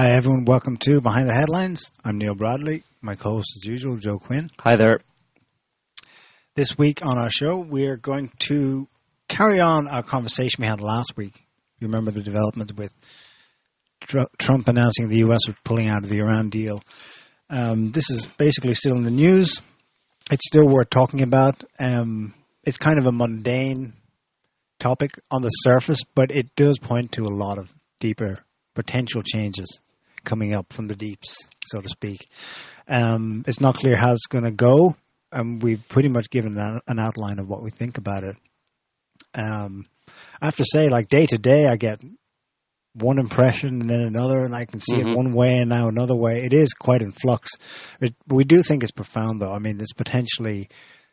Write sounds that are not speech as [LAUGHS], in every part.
Hi, everyone. Welcome to Behind the Headlines. I'm Neil Bradley. My co host, as usual, Joe Quinn. Hi there. This week on our show, we're going to carry on our conversation we had last week. You remember the development with Tr- Trump announcing the U.S. was pulling out of the Iran deal. Um, this is basically still in the news. It's still worth talking about. Um, it's kind of a mundane topic on the surface, but it does point to a lot of deeper potential changes coming up from the deeps, so to speak. Um, it's not clear how it's going to go, and we've pretty much given an, an outline of what we think about it. Um, I have to say, like day to day, I get one impression and then another, and I can see Mhm. it one way and now another way. It is quite in flux. It, we do think it's profound, though. I mean, it's potentially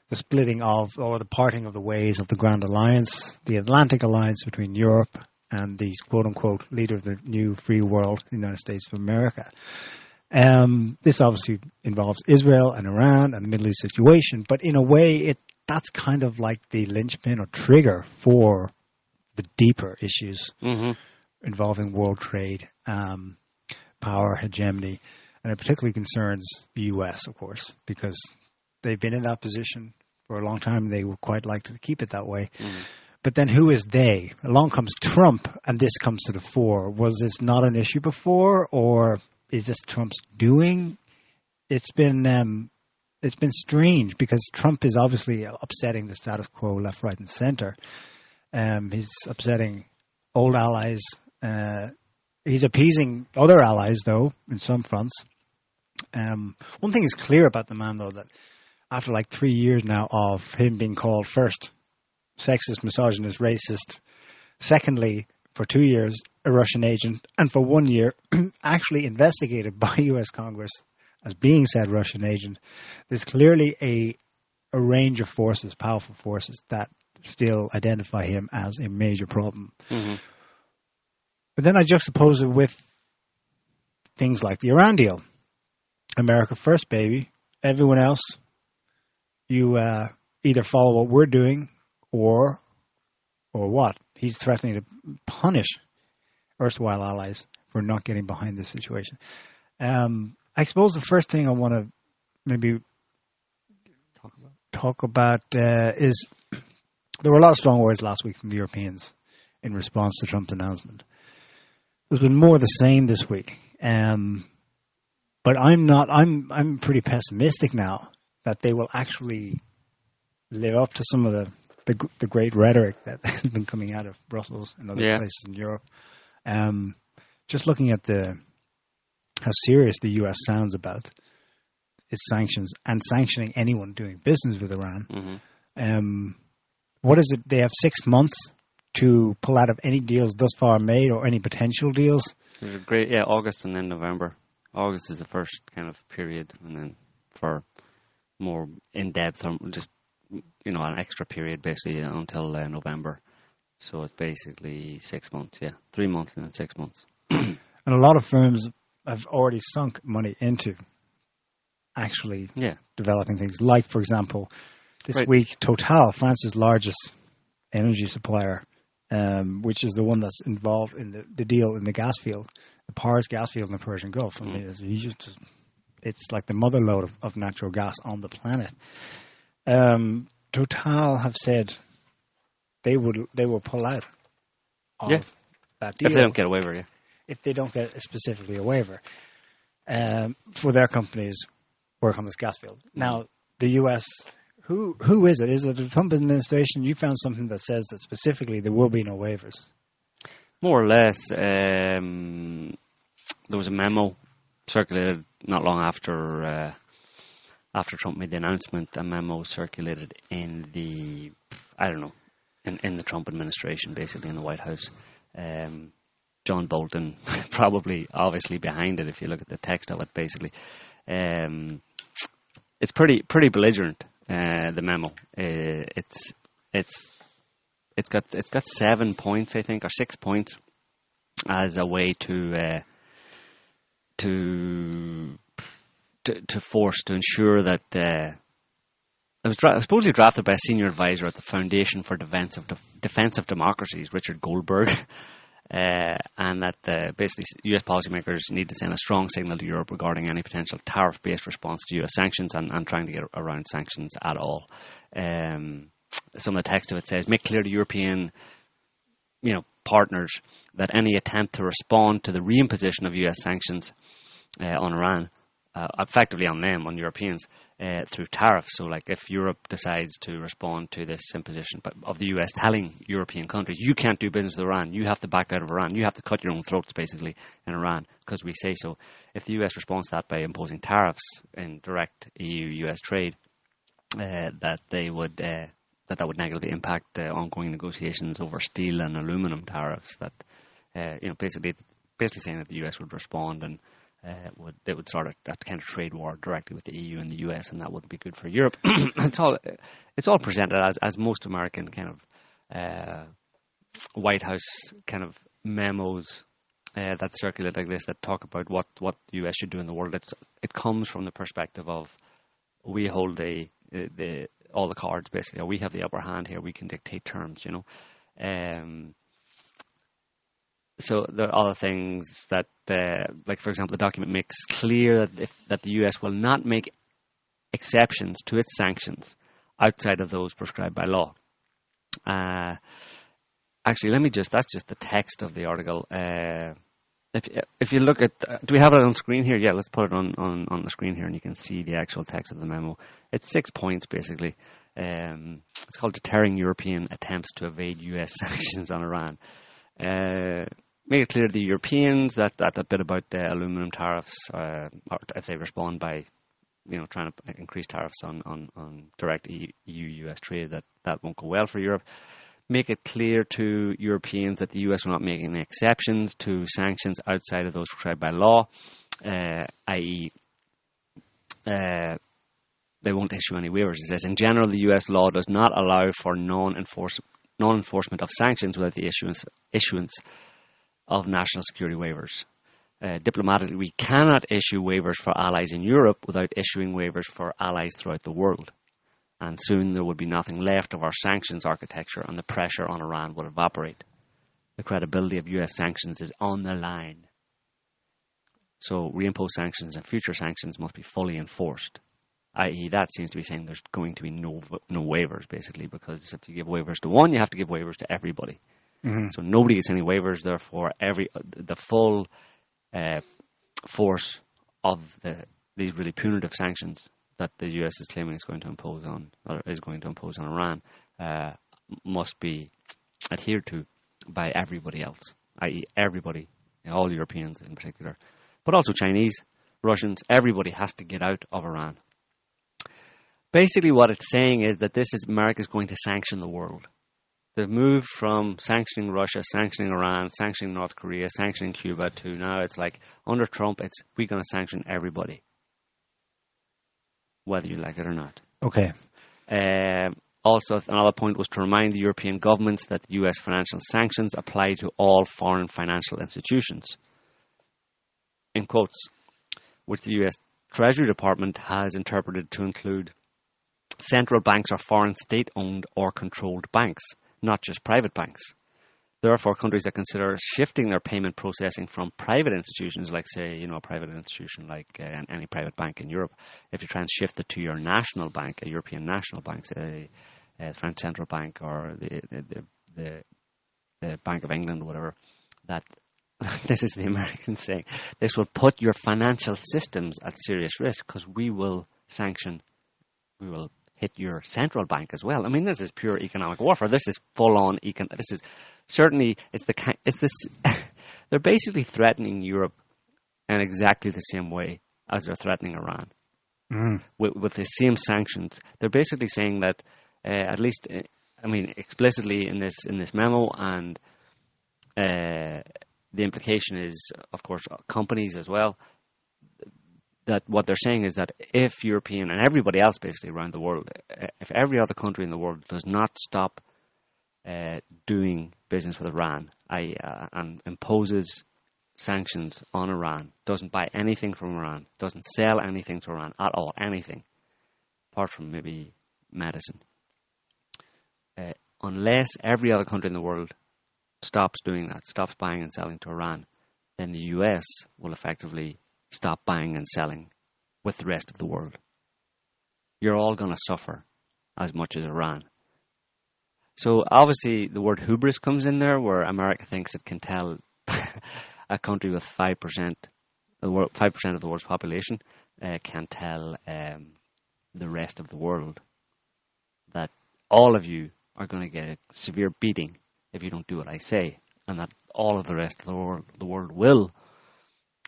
the splitting of or the parting of the ways of the Grand Alliance, the Atlantic Alliance between Europe and the quote unquote leader of the new free world, the United States of America. Um, this obviously involves Israel and Iran and the Middle East situation, but in a way, it that's kind of like the linchpin or trigger for the deeper issues hmm involving world trade, um, power hegemony, and it particularly concerns the U.S., of course, because they've been in that position for a long time. They would quite like to keep it that way. But then who is they? Along comes Trump, and this comes to the fore. Was this not an issue before, or is this Trump's doing? It's been um, it's been strange because Trump is obviously upsetting the status quo left, right, and center. Um, he's upsetting old allies. Uh, he's appeasing other allies, though, in some fronts. Um, one thing is clear about the man, though, that after like three years now of him being called first sexist, misogynist, racist, secondly, for two years, a Russian agent, and for one year, [CLEARS THROAT] actually investigated by [LAUGHS] U.S. Congress as being said Russian agent, there's clearly a a range of forces, powerful forces, that still identify him as a major problem. hmm But then I juxtapose it with things like the Iran deal. America first, baby. Everyone else, you uh, either follow what we're doing or or what? He's threatening to punish erstwhile allies for not getting behind this situation. Um, I suppose the first thing I want to maybe talk about uh, is there were a lot of strong words last week from the Europeans in response to Trump's announcement. There's been more of the same this week, um, but I'm not. I'm I'm pretty pessimistic now that they will actually live up to some of the the, the great rhetoric that [LAUGHS] has been coming out of Brussels and other Yeah. places in Europe. Um, just looking at the how serious the U.S. sounds about its sanctions and sanctioning anyone doing business with Iran. hmm Um, what is it? They have six months to pull out of any deals thus far made or any potential deals. There's a great, yeah, August and then November. August is the first kind of period, and then for more in depth, um, just you know, an extra period basically until uh, November. So it's basically six months, yeah, three months and then six months. [CLEARS THROAT] And a lot of firms have already sunk money into actually Yeah, developing things. Like, for example, this Right. week, Total, France's largest energy supplier, um, which is the one that's involved in the, the deal in the gas field, the Pars gas field in the Persian Gulf. I mean, it's, just, it's like the mother lode of, of natural gas on the planet. Um, Total have said they would they will pull out of Yeah. that deal if they don't get a waiver, yeah. if they don't get specifically a waiver um, for their companies work on this gas field. Now, the U.S. Who who is it? Is it the Trump administration? You found something that says that specifically there will be no waivers. More or less, um, there was a memo circulated not long after uh, after Trump made the announcement. A memo circulated in the I don't know in, in the Trump administration, basically in the White House. Um, John Bolton [LAUGHS] probably obviously behind it if you look at the text of it. Basically, um, it's pretty pretty belligerent. Uh, the memo. Uh, it's it's it's got it's got seven points, I think, or six points, as a way to uh, to, to to force to ensure that uh, it was dra- supposedly drafted by a senior advisor at the Foundation for Defense of De- Defense of Democracies, Richard Goldberg. [LAUGHS] uh, and that uh, basically U.S. policymakers need to send a strong signal to Europe regarding any potential tariff-based response to U.S. sanctions and, and trying to get around sanctions at all. Um, some of the text of it says, make clear to European, you know, partners that any attempt to respond to the reimposition of U.S. sanctions uh, on Iran, uh, effectively on them, on Europeans, uh, through tariffs. So, like if Europe decides to respond to this imposition of the US telling European countries, you can't do business with Iran, you have to back out of Iran, you have to cut your own throats basically in Iran because we say so. If the US responds to that by imposing tariffs in direct EU-US trade, uh, that they would uh, that that would negatively impact uh, ongoing negotiations over steel and aluminum tariffs. That uh, you know basically basically saying that the US would respond and uh, would it would start a, a, kind of trade war directly with the EU and the US, and that wouldn't be good for Europe. [CLEARS THROAT] it's all it's all presented as as most American kind of uh, White House kind of memos uh, that circulate like this that talk about what what the US should do in the world. It's it comes from the perspective of we hold the the all the cards basically. We have the upper hand here. We can dictate terms. You know. Um, so there are other things that, uh, like for example, the document makes clear that, if, that the U.S. will not make exceptions to its sanctions outside of those prescribed by law. Uh, actually, let me just—that's just the text of the article. Uh, if if you look at, uh, do we have it on screen here? Yeah, let's put it on, on, on the screen here, and you can see the actual text of the memo. It's six points basically. Um, it's called "Deterring European Attempts to Evade U.S. [LAUGHS] Sanctions on Iran." Uh, make it clear to the Europeans that, that, that bit about the aluminum tariffs, uh, if they respond by, you know, trying to increase tariffs on, on, on direct EU-US trade, that that won't go well for Europe. Make it clear to Europeans that the US will not make any exceptions to sanctions outside of those prescribed by law, uh, i.e., uh, they won't issue any waivers. It says, in general, the US law does not allow for non-enforcement non-enforcement of sanctions without the issuance issuance of national security waivers. Uh, diplomatically, we cannot issue waivers for allies in Europe without issuing waivers for allies throughout the world. And soon there would be nothing left of our sanctions architecture, and the pressure on Iran would evaporate. The credibility of US sanctions is on the line. So, reimposed sanctions and future sanctions must be fully enforced. I.e., that seems to be saying there's going to be no no waivers, basically, because if you give waivers to one, you have to give waivers to everybody. Mm-hmm. So nobody gets any waivers. Therefore, every the full uh, force of the these really punitive sanctions that the U.S. is claiming is going to impose on or is going to impose on Iran uh, must be adhered to by everybody else, i.e., everybody, all Europeans in particular, but also Chinese, Russians. Everybody has to get out of Iran. Basically, what it's saying is that this is America is going to sanction the world they've moved from sanctioning Russia, sanctioning Iran, sanctioning North Korea, sanctioning Cuba to now it's like under Trump, it's we're going to sanction everybody, whether you like it or not. Okay. Um, also, another point was to remind the European governments that U.S. financial sanctions apply to all foreign financial institutions. In quotes, which the U.S. Treasury Department has interpreted to include central banks or foreign state owned or controlled banks not just private banks. Therefore, countries that consider shifting their payment processing from private institutions, like say, you know, a private institution like uh, any private bank in Europe, if you try and shift it to your national bank, a European national bank, say, a French central bank or the the, the, the Bank of England, whatever, that [LAUGHS] this is the American [LAUGHS] saying this will put your financial systems at serious risk because we will sanction, we will hit your central bank as well. I mean, this is pure economic warfare. This is full on econ. This is certainly it's the kind. It's this. [LAUGHS] they're basically threatening Europe in exactly the same way as they're threatening Iran mm. with, with the same sanctions. They're basically saying that uh, at least, uh, I mean, explicitly in this in this memo and. Uh, the implication is, of course, companies as well that what they're saying is that if European and everybody else basically around the world, if every other country in the world does not stop uh, doing business with Iran I, uh, and imposes sanctions on Iran, doesn't buy anything from Iran, doesn't sell anything to Iran at all, anything, apart from maybe medicine, uh, unless every other country in the world stops doing that, stops buying and selling to Iran, then the US will effectively stop buying and selling with the rest of the world. You're all going to suffer as much as Iran. So obviously the word hubris comes in there, where America thinks it can tell [LAUGHS] a country with five percent, five percent of the world's population, uh, can tell um, the rest of the world that all of you are going to get a severe beating if you don't do what I say, and that all of the rest of the world, the world will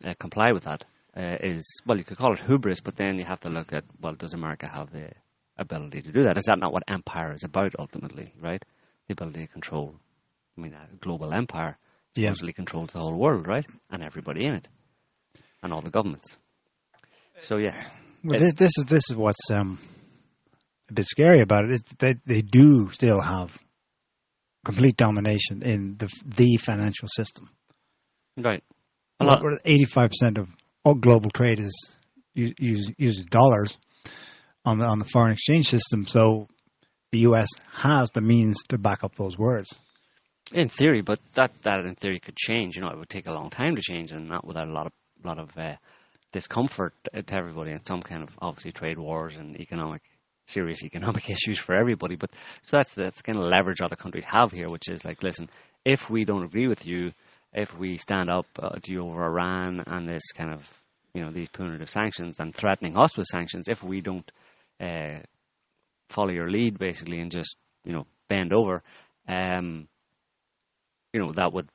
uh, comply with that. Uh, is well, you could call it hubris, but then you have to look at well, does America have the ability to do that? Is that not what empire is about ultimately, right? The ability to control. I mean, a global empire supposedly yeah. controls the whole world, right, and everybody in it, and all the governments. So yeah, well, this, this is this is what's um, a bit scary about it. It's they they do still have complete domination in the the financial system. Right. Eighty five percent of all global trade is use uses dollars on the on the foreign exchange system. So the U.S. has the means to back up those words. In theory, but that that in theory could change. You know, it would take a long time to change, and not without a lot of lot of uh, discomfort to everybody, and some kind of obviously trade wars and economic serious economic [LAUGHS] issues for everybody. But so that's that's kind of leverage other countries have here, which is like, listen, if we don't agree with you, if we stand up uh, to over Iran and this kind of you know these punitive sanctions and threatening us with sanctions, if we don't uh, follow your lead basically and just you know bend over, um, you know that would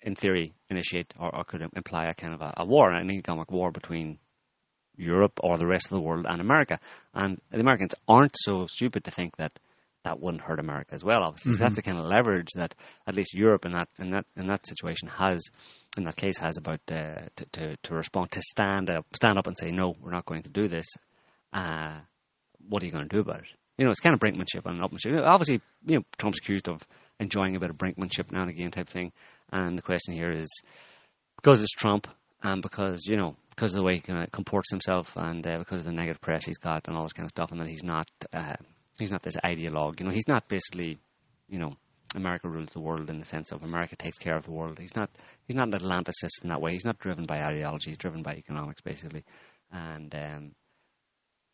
in theory initiate or, or could imply a kind of a, a war, an economic war between Europe or the rest of the world and America. And the Americans aren't so stupid to think that that wouldn't hurt America as well. Obviously, mm-hmm. so that's the kind of leverage that at least Europe in that in that in that situation has, in that case, has about uh, to, to, to respond to stand up stand up and say no, we're not going to do this. Uh, what are you going to do about it? You know, it's kind of brinkmanship and upmanship. Obviously, you know, Trump's accused of enjoying a bit of brinkmanship now and again type thing. And the question here is because it's Trump and because you know because of the way he kind of comports himself and uh, because of the negative press he's got and all this kind of stuff, and that he's not uh, he's not this ideologue. You know, he's not basically you know America rules the world in the sense of America takes care of the world. He's not he's not an Atlanticist in that way. He's not driven by ideology. He's driven by economics basically, and um,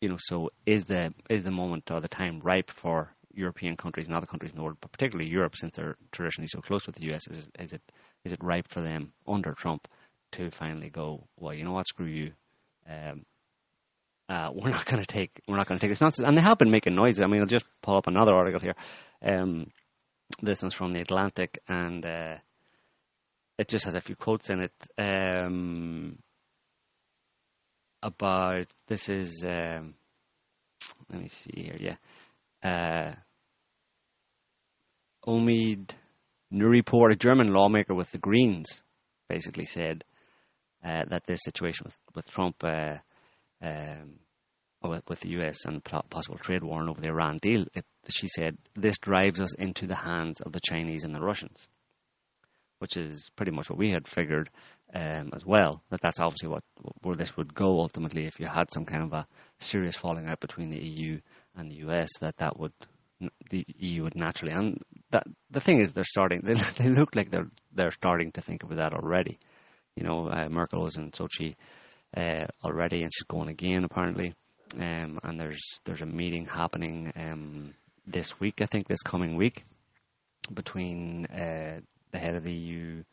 you know, so is the is the moment or the time ripe for European countries and other countries in the world, but particularly Europe, since they're traditionally so close with the US, is, is it is it ripe for them under Trump to finally go, well, you know what, screw you. Um, uh, we're not going to take we're not going to take this nonsense, and they have been making noises. I mean, I'll just pull up another article here. Um, this one's from the Atlantic, and uh, it just has a few quotes in it um, about this is. Um, let me see here. Yeah, uh, Omid Nouripour, a German lawmaker with the Greens, basically said uh, that this situation with with Trump, uh, um, with, with, the U.S. and possible trade war and over the Iran deal, it, she said this drives us into the hands of the Chinese and the Russians, which is pretty much what we had figured um, as well. That that's obviously what where this would go ultimately if you had some kind of a serious falling out between the EU and the US. That that would the EU would naturally and that the thing is they're starting [LAUGHS] they, they look like they're they're starting to think about that already you know, uh, Merkel was in Sochi uh, already, and she's going again apparently. Um, and there's there's a meeting happening um, this week, I think, this coming week, between uh, the head of the EU,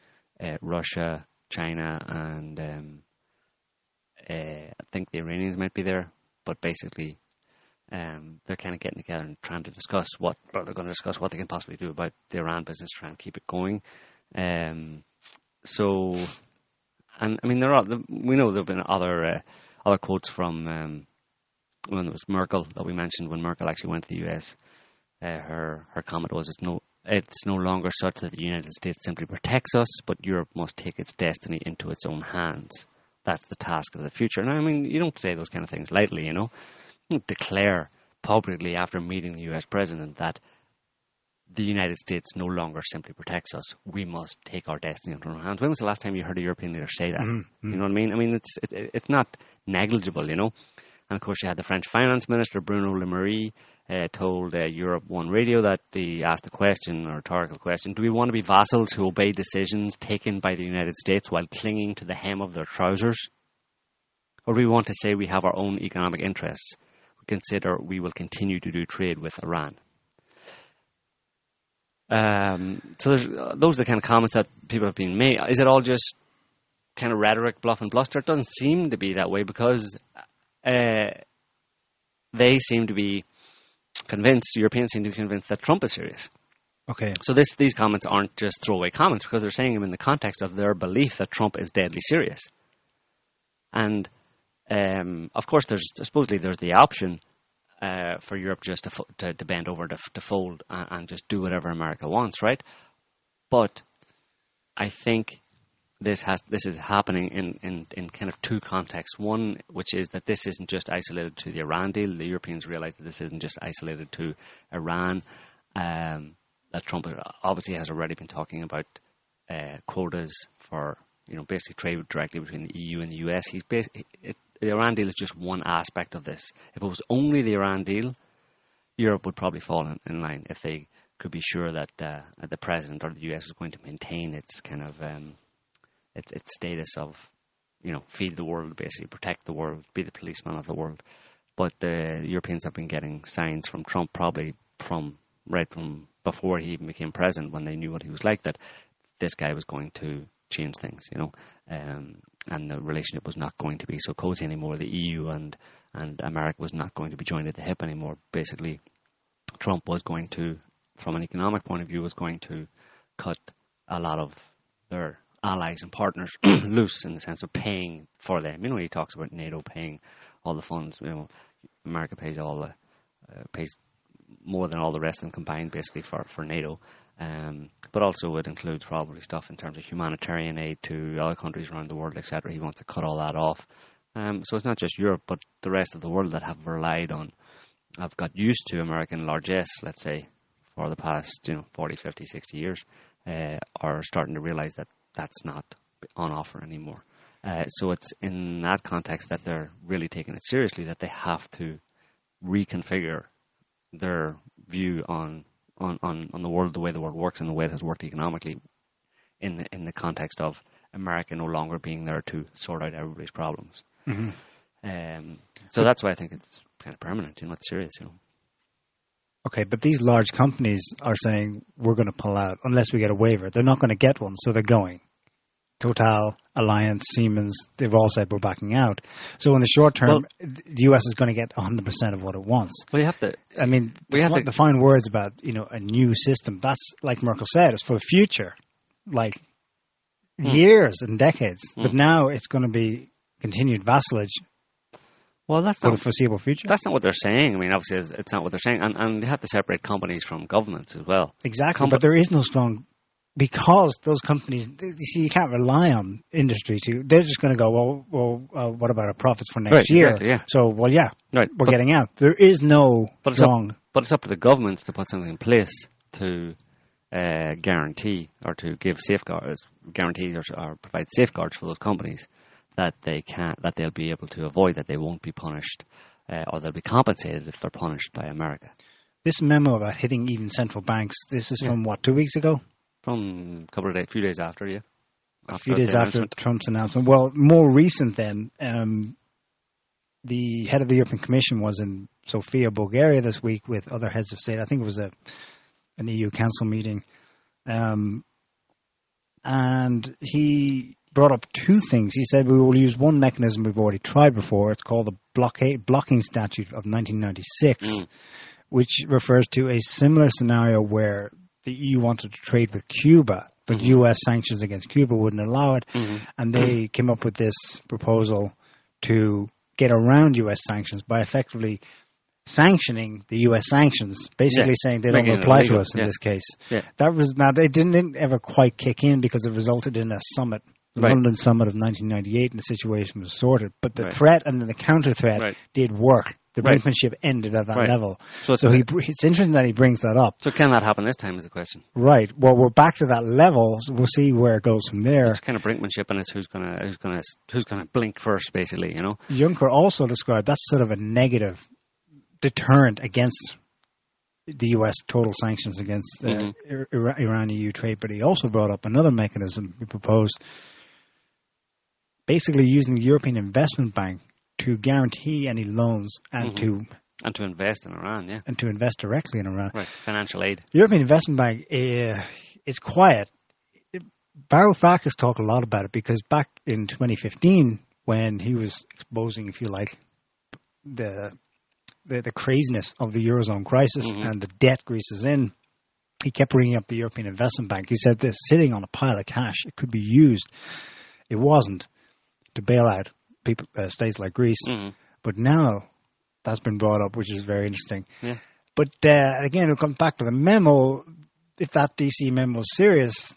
uh, Russia, China, and um, uh, I think the Iranians might be there. But basically, um, they're kind of getting together and trying to discuss what they're going to discuss what they can possibly do about the Iran business, try and keep it going. Um, so and I mean, there are we know there have been other uh, other quotes from um, when it was Merkel that we mentioned when Merkel actually went to the US. Uh, her her comment was, "It's no it's no longer such that the United States simply protects us, but Europe must take its destiny into its own hands. That's the task of the future." And I mean, you don't say those kind of things lightly, you know. You declare publicly after meeting the U.S. president that the United States no longer simply protects us. We must take our destiny into our hands. When was the last time you heard a European leader say that? Mm-hmm. You know what I mean? I mean, it's it, it's not negligible, you know. And of course, you had the French finance minister Bruno Le Maire uh, told uh, Europe One Radio that he asked a question, or rhetorical question: Do we want to be vassals who obey decisions taken by the United States while clinging to the hem of their trousers, or do we want to say we have our own economic interests? We consider we will continue to do trade with Iran. Um, so those are the kind of comments that people have been made. Is it all just kind of rhetoric, bluff and bluster? It doesn't seem to be that way because uh, they seem to be convinced, Europeans seem to be convinced that Trump is serious. Okay. So this, these comments aren't just throwaway comments because they're saying them in the context of their belief that Trump is deadly serious. And um, of course, there's supposedly there's the option uh, for Europe just to, to, to bend over to, to fold and, and just do whatever America wants, right? But I think this has this is happening in, in, in kind of two contexts. One, which is that this isn't just isolated to the Iran deal. The Europeans realize that this isn't just isolated to Iran. Um, that Trump obviously has already been talking about uh, quotas for you know basically trade directly between the EU and the US. He's basically it, the Iran deal is just one aspect of this. If it was only the Iran deal, Europe would probably fall in, in line if they could be sure that uh, the president or the US was going to maintain its kind of um, its its status of you know feed the world, basically protect the world, be the policeman of the world. But the Europeans have been getting signs from Trump, probably from right from before he even became president, when they knew what he was like, that this guy was going to change things, you know, um, and the relationship was not going to be so cozy anymore. The EU and and America was not going to be joined at the hip anymore. Basically, Trump was going to, from an economic point of view, was going to cut a lot of their allies and partners [CLEARS THROAT] loose in the sense of paying for them. You know, he talks about NATO paying all the funds. You know, America pays all the uh, pays more than all the rest of them combined, basically for for NATO. Um, but also it includes probably stuff in terms of humanitarian aid to other countries around the world, etc. He wants to cut all that off. Um, so it's not just Europe, but the rest of the world that have relied on, have got used to American largesse, let's say, for the past you know 40, 50, 60 years, uh, are starting to realize that that's not on offer anymore. Uh, so it's in that context that they're really taking it seriously, that they have to reconfigure their view on, on, on, on the world, the way the world works, and the way it has worked economically in the, in the context of America no longer being there to sort out everybody's problems. Mm-hmm. Um, so that's why I think it's kind of permanent, you know, it's serious, you know. Okay, but these large companies are saying we're going to pull out unless we get a waiver. They're not going to get one, so they're going. Total, Allianz, Siemens, they've all said we're backing out. So in the short term, Well- the US is going to get 100% of what it wants. Well, you have to, I mean, We have what to- the fine words about, you know, a new system, that's like Merkel said, it's for the future. Like Hmm. years and decades. But Hmm. now it's going to be continued vassalage well, that's for not the foreseeable future. That's not what they're saying. I mean, obviously, it's, it's not what they're saying, and and they have to separate companies from governments as well. Exactly, Com- but there is no strong because those companies. You see, you can't rely on industry to. They're just going to go. Well, well, uh, what about our profits for next Right, year? exactly, yeah. So, well, yeah, Right, we're but, getting out. There is no But it's up- but it's up to the governments to put something in place to uh, guarantee or to give safeguards, guarantees or, or provide safeguards for those companies that they can't, that they'll be able to avoid that they won't be punished uh, or they'll be compensated if they're punished by America. This memo about hitting even central banks. This is Yeah. from what two weeks ago, From a couple of days, few days after, yeah. a few days after. Trump's announcement. Well, more recent then. Um, the head of the European Commission was in Sofia, Bulgaria this week with other heads of state. I think it was a an EU Council meeting, um, and he brought up two things. He said we will use one mechanism we've already tried before. It's called the blockade blocking statute of 1996, Mm. which refers to a similar scenario where the EU wanted to trade with Cuba, but Mhm. U.S. sanctions against Cuba wouldn't allow it hmm and they came up with this proposal to get around U.S. sanctions by effectively sanctioning the U.S. sanctions, basically Yeah, saying they don't making it apply to us in yeah. this case. Yeah. That was now they didn't, didn't ever quite kick in because it resulted in a summit, the Right. London summit of 1998, and the situation was sorted. But the Right. threat and then the counter threat Right. did work. The Right. brinkmanship ended at that Right. level. So, it's, So he, it's interesting that he brings that up. so can that happen this time? Is the question. Right. Well, we're back to that level. So we'll see where it goes from there. It's kind of brinkmanship, and it's who's gonna who's gonna who's gonna blink first, basically. You know. Juncker also described that's sort of a negative deterrent against the U.S. total sanctions against uh, Mhm. Ir- Iran EU trade, but he also brought up another mechanism he proposed, basically using the European Investment Bank to guarantee any loans and Mhm. to And to invest in Iran, yeah. and to invest directly in Iran. Right. Financial aid. The European Investment Bank uh, is quiet. Varoufakis talked a lot about it because back in 2015, when he was exposing, if you like, the the, the craziness of the eurozone crisis Mhm. and the debt Greece is in, he kept bringing up the European Investment Bank. He said this sitting on a pile of cash, it could be used. It wasn't to bail out people, uh, states like Greece, Mhm. but now that's been brought up, which is very interesting. Yeah. But uh, again, it comes back to the memo. If that DC memo is serious,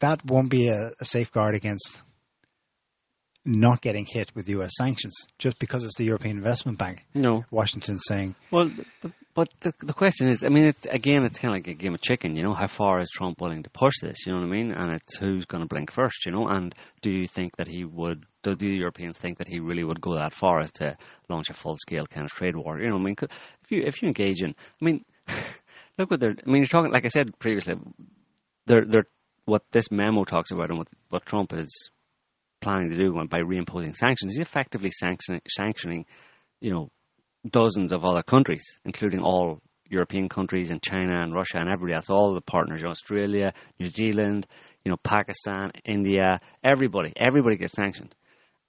that won't be a, a safeguard against not getting hit with U.S. sanctions just because it's the European Investment Bank. No. Washington saying, Well, but the, the question is, I mean, it's again, it's kind of like a game of chicken. You know, how far is Trump willing to push this? You know what I mean? And it's who's going to blink first. You know, and do you think that he would? Do the Europeans think that he really would go that far as to launch a full scale kind of trade war? You know, I mean, if you if you engage in, I mean, [LAUGHS] look what they're. I mean, you're talking like I said previously. They're they're what this memo talks about and what what Trump is planning to do by reimposing sanctions. He's effectively sanctioning, sanctioning, you know, dozens of other countries, including all European countries and China and Russia and everybody else, all the partners, Australia, New Zealand, you know, Pakistan, India, everybody, everybody gets sanctioned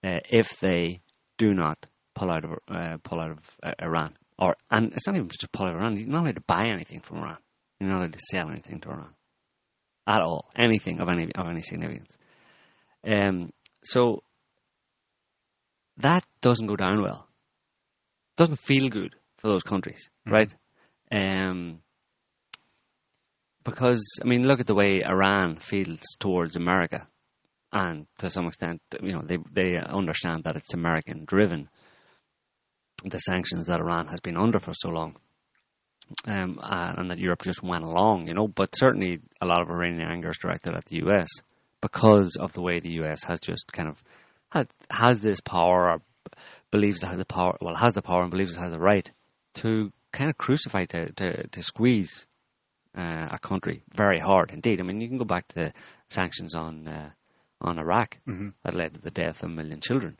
uh, if they do not pull out of uh, pull out of uh, Iran. Or and it's not even just to pull out of Iran. You're not allowed to buy anything from Iran. You're not allowed to sell anything to Iran at all, anything of any of any significance. Um, so that doesn't go down well. Doesn't feel good for those countries, Mhm. right? Um, because I mean, look at the way Iran feels towards America, and to some extent, you know, they they understand that it's American driven. The sanctions that Iran has been under for so long, um, and, and that Europe just went along, you know. But certainly, a lot of Iranian anger is directed at the U.S. because of the way the U.S. has just kind of has, has this power, or believes it has the power, well, has the power and believes it has the right to kind of crucify, to to, to squeeze uh, a country very hard indeed. I mean, you can go back to the sanctions on uh, on Iraq Mhm. that led to the death of a million children.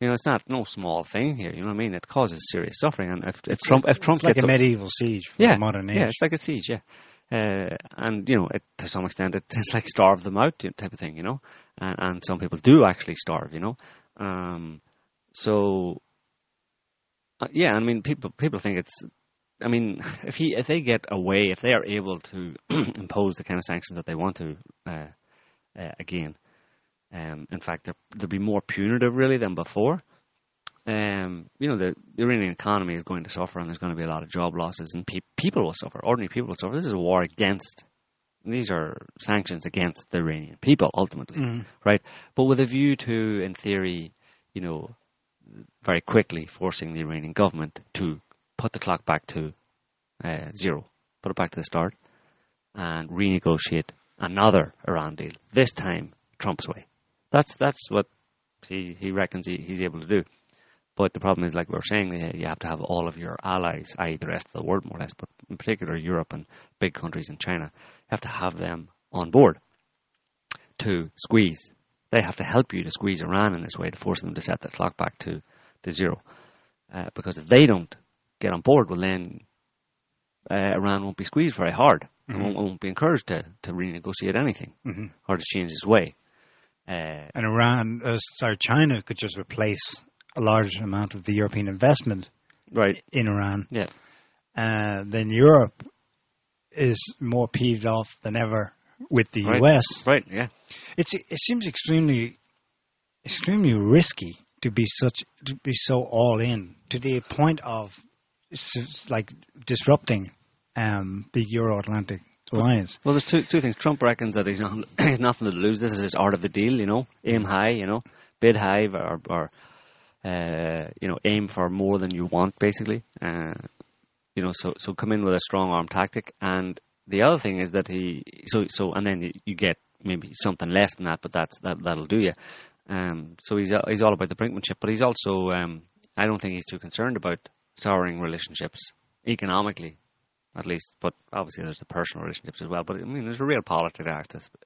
You know, it's not no small thing here. You know what I mean? It causes serious suffering, and if, if Trump if Trump it's like gets a medieval siege for yeah, modern age. yeah, it's like a siege, yeah. Uh, and you know, it, to some extent, it, it's like starve them out type of thing, you know. And, and some people do actually starve, you know. Um, so, uh, yeah, I mean, people people think it's. I mean, [LAUGHS] if he if they get away, if they are able to [CLEARS THROAT] impose the kind of sanctions that they want to, uh, uh, again, um, in fact, they'll be more punitive really than before. Um, you know, the, the Iranian economy is going to suffer, and there's going to be a lot of job losses, and pe- people will suffer. Ordinary people will suffer. This is a war against. These are sanctions against the Iranian people, ultimately Mhm. right? But with a view to, in theory, you know, very quickly forcing the Iranian government to put the clock back to uh, zero, put it back to the start, and renegotiate another Iran deal. This time, Trump's way. That's that's what he he reckons he, he's able to do. But the problem is, like we were saying, uh, you have to have all of your allies, i.e., the rest of the world, more or less, but in particular Europe and big countries in China, you have to have them on board to squeeze. They have to help you to squeeze Iran in this way to force them to set the clock back to, to zero. Uh, because if they don't get on board, well, then uh, Iran won't be squeezed very hard. It Mhm. won't, won't be encouraged to, to renegotiate anything Mhm. or to change its way. Uh, And Iran, uh, sorry, China could just replace a large amount of the European investment right. in Iran. Yeah. Uh, then Europe is more peeved off than ever with the Right. US. Right. Yeah. It's it seems extremely extremely risky to be such to be so all in to the point of like disrupting um, the Euro Atlantic alliance. Well, there's two two things. Trump reckons that he's not [COUGHS] he's nothing to lose. This is his art of the deal. You know, aim high. You know, bid high or, or uh, you know, aim for more than you want, basically. Uh, you know, so so come in with a strong arm tactic. And the other thing is that he so so and then you, get maybe something less than that, but that's that that'll do you. Um, so he's he's all about the brinkmanship, but he's also um, I don't think he's too concerned about souring relationships economically at least. But obviously, there's the personal relationships as well. But I mean, there's a realpolitik aspect,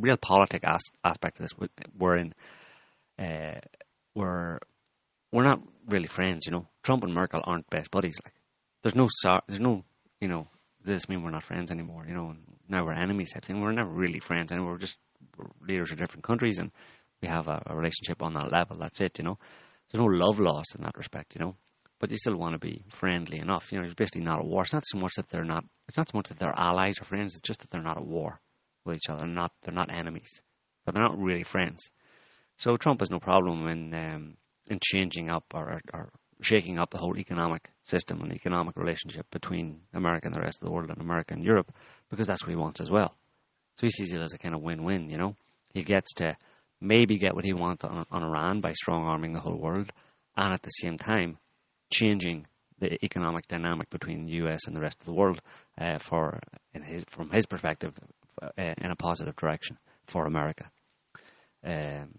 realpolitik as, aspect of this. We're in, uh, we're we're not really friends. You know, Trump and Merkel aren't best buddies. Like, there's no there's no you know, this mean we're not friends anymore? You know, and now we're enemies type thing. We're never really friends anymore. We're just we're leaders of different countries, and we have a, a relationship on that level. That's it. You know, there's no love lost in that respect. You know but you still want to be friendly enough. You know, it's basically not a war. It's not so much that they're not. It's not so much that they're allies or friends. It's just that they're not at war with each other. They're not. They're not enemies, but they're not really friends. So Trump has no problem in um, in changing up or, or shaking up the whole economic system and economic relationship between America and the rest of the world and America and Europe because that's what he wants as well. So he sees it as a kind of win-win. You know, he gets to maybe get what he wants on, on Iran by strong arming the whole world, and at the same time changing the economic dynamic between the US and the rest of the world uh, for his, from his perspective uh, in a positive direction for America. Um,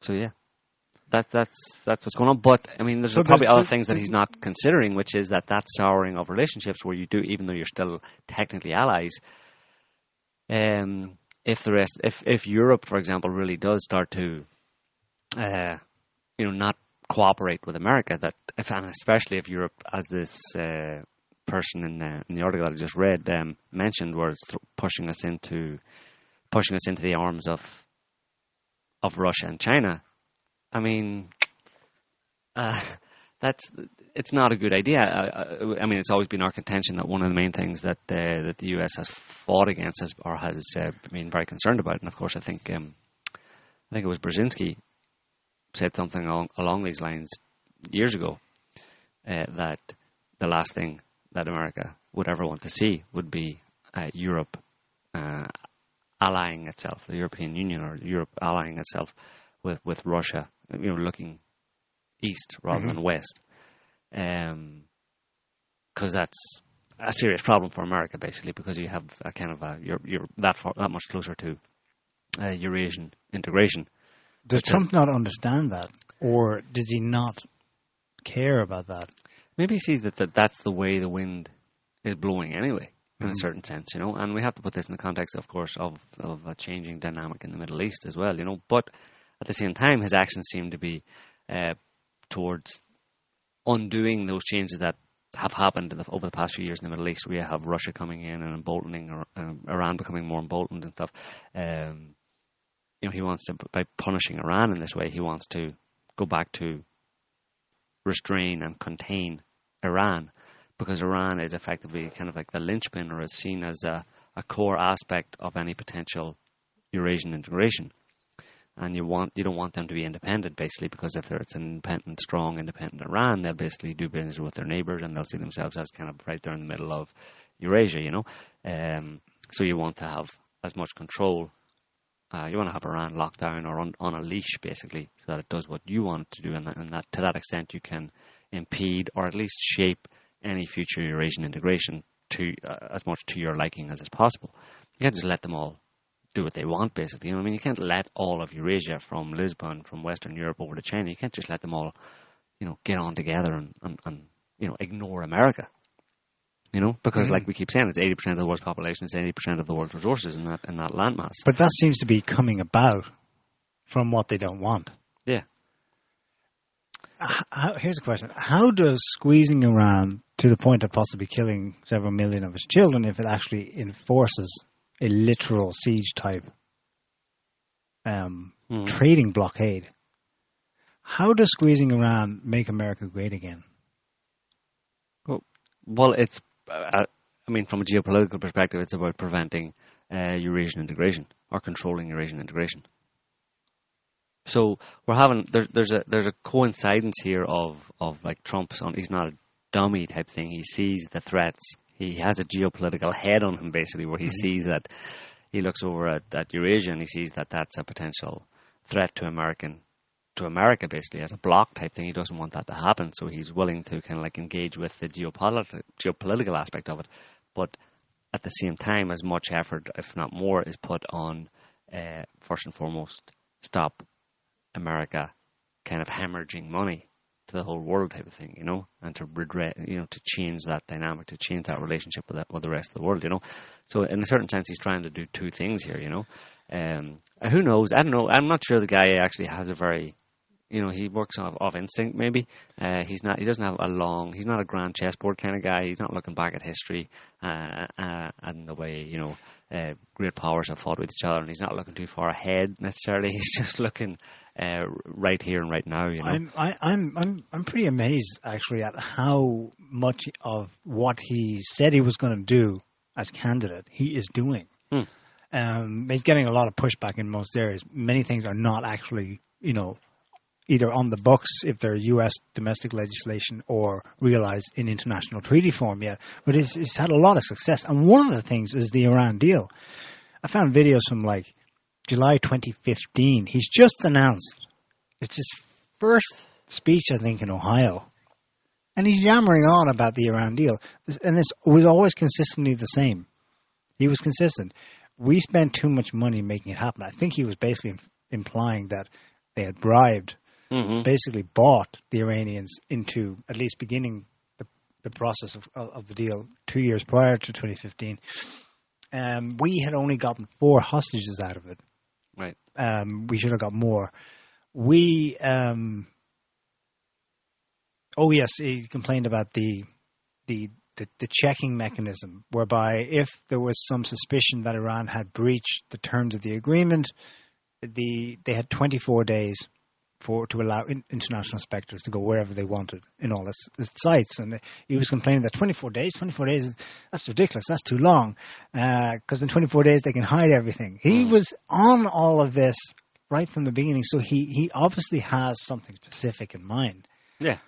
so yeah, that that's that's what's going on. But I mean, there's so probably other things that he's not considering, which is that that souring of relationships where you do, even though you're still technically allies. Um, if the rest, if if Europe, for example, really does start to, uh, you know, not cooperate with America. That if and especially if Europe, as this uh, person in the, in the article that I just read um, mentioned, was th- pushing us into pushing us into the arms of of Russia and China. I mean, uh, that's it's not a good idea. I, I, mean, it's always been our contention that one of the main things that uh, that the U.S. has fought against has, or has uh, been very concerned about, and of course, I think um, I think it was Brzezinski said something along, along these lines years ago uh, that the last thing that America would ever want to see would be uh, Europe uh, allying itself, the European Union or Europe allying itself with, with Russia, you know, looking east rather mm-hmm. than west. Because um, that's a serious problem for America, basically, because you have a kind of a you're you're that far that much closer to uh, Eurasian integration does Trump not understand that, or does he not care about that? Maybe he sees that, that that's the way the wind is blowing anyway, in mm-hmm. a certain sense, you know. And we have to put this in the context, of course, of of a changing dynamic in the Middle East as well, you know. But at the same time, his actions seem to be uh, towards undoing those changes that have happened the, over the past few years in the Middle East. We have Russia coming in and emboldening, or um, Iran becoming more emboldened and stuff. Um, you know, he wants to by punishing Iran in this way, he wants to go back to restrain and contain Iran because Iran is effectively kind of like the linchpin or is seen as a, a core aspect of any potential Eurasian integration. And you want you don't want them to be independent basically because if it's an independent, strong, independent Iran, they'll basically do business with their neighbors and they'll see themselves as kind of right there in the middle of Eurasia, you know. Um, so you want to have as much control uh, you want to have Iran locked down or on, on a leash, basically, so that it does what you want it to do, and that, and that to that extent you can impede or at least shape any future Eurasian integration to uh, as much to your liking as is possible. You can't just let them all do what they want, basically. You know, I mean, you can't let all of Eurasia from Lisbon, from Western Europe over to China. You can't just let them all, you know, get on together and, and, and you know ignore America. You know, because mm-hmm. like we keep saying, it's eighty percent of the world's population, it's eighty percent of the world's resources in that in that landmass. But that seems to be coming about from what they don't want. Yeah. How, here's a question: How does squeezing Iran to the point of possibly killing several million of its children, if it actually enforces a literal siege type um, mm. trading blockade, how does squeezing Iran make America great again? Well, well, it's uh, I mean, from a geopolitical perspective, it's about preventing uh, Eurasian integration or controlling Eurasian integration. So we're having there, there's a there's a coincidence here of of like Trump's on he's not a dummy type thing. He sees the threats. He has a geopolitical head on him basically, where he mm-hmm. sees that he looks over at, at Eurasia and he sees that that's a potential threat to American to America basically as a block type thing. He doesn't want that to happen, so he's willing to kind of like engage with the geopolitical geopolitical aspect of it. But at the same time, as much effort, if not more, is put on uh, first and foremost stop America kind of hemorrhaging money to the whole world type of thing, you know, and to redress, you know, to change that dynamic, to change that relationship with that, with the rest of the world, you know. So in a certain sense, he's trying to do two things here, you know. Um, who knows? I don't know. I'm not sure the guy actually has a very you know, he works off, off instinct. Maybe uh, he's not. He doesn't have a long. He's not a grand chessboard kind of guy. He's not looking back at history uh, uh, and the way you know uh, great powers have fought with each other, and he's not looking too far ahead necessarily. [LAUGHS] He's just looking uh, right here and right now. You know, I'm I, I'm I'm I'm pretty amazed actually at how much of what he said he was going to do as candidate he is doing. Hmm. Um, he's getting a lot of pushback in most areas. Many things are not actually, you know, either on the books if they're U.S. domestic legislation or realized in international treaty form yet. But it's, it's had a lot of success. And one of the things is the Iran deal. I found videos from like July 2015. He's just announced it's his first speech, I think, in Ohio. And he's yammering on about the Iran deal. And it was always consistently the same. He was consistent. We spent too much money making it happen. I think he was basically implying that they had bribed mm-hmm. basically bought the Iranians into at least beginning the, the process of, of the deal two years prior to 2015. Um, we had only gotten four hostages out of it. Right. Um, we should have got more. We, um, oh yes, he complained about the, the the, the checking mechanism, whereby if there was some suspicion that Iran had breached the terms of the agreement, the they had 24 days for to allow in, international inspectors to go wherever they wanted in all its, its, sites. And he was complaining that 24 days, 24 days, is, that's ridiculous. That's too long because uh, in 24 days they can hide everything. He mm. was on all of this right from the beginning, so he he obviously has something specific in mind. Yeah,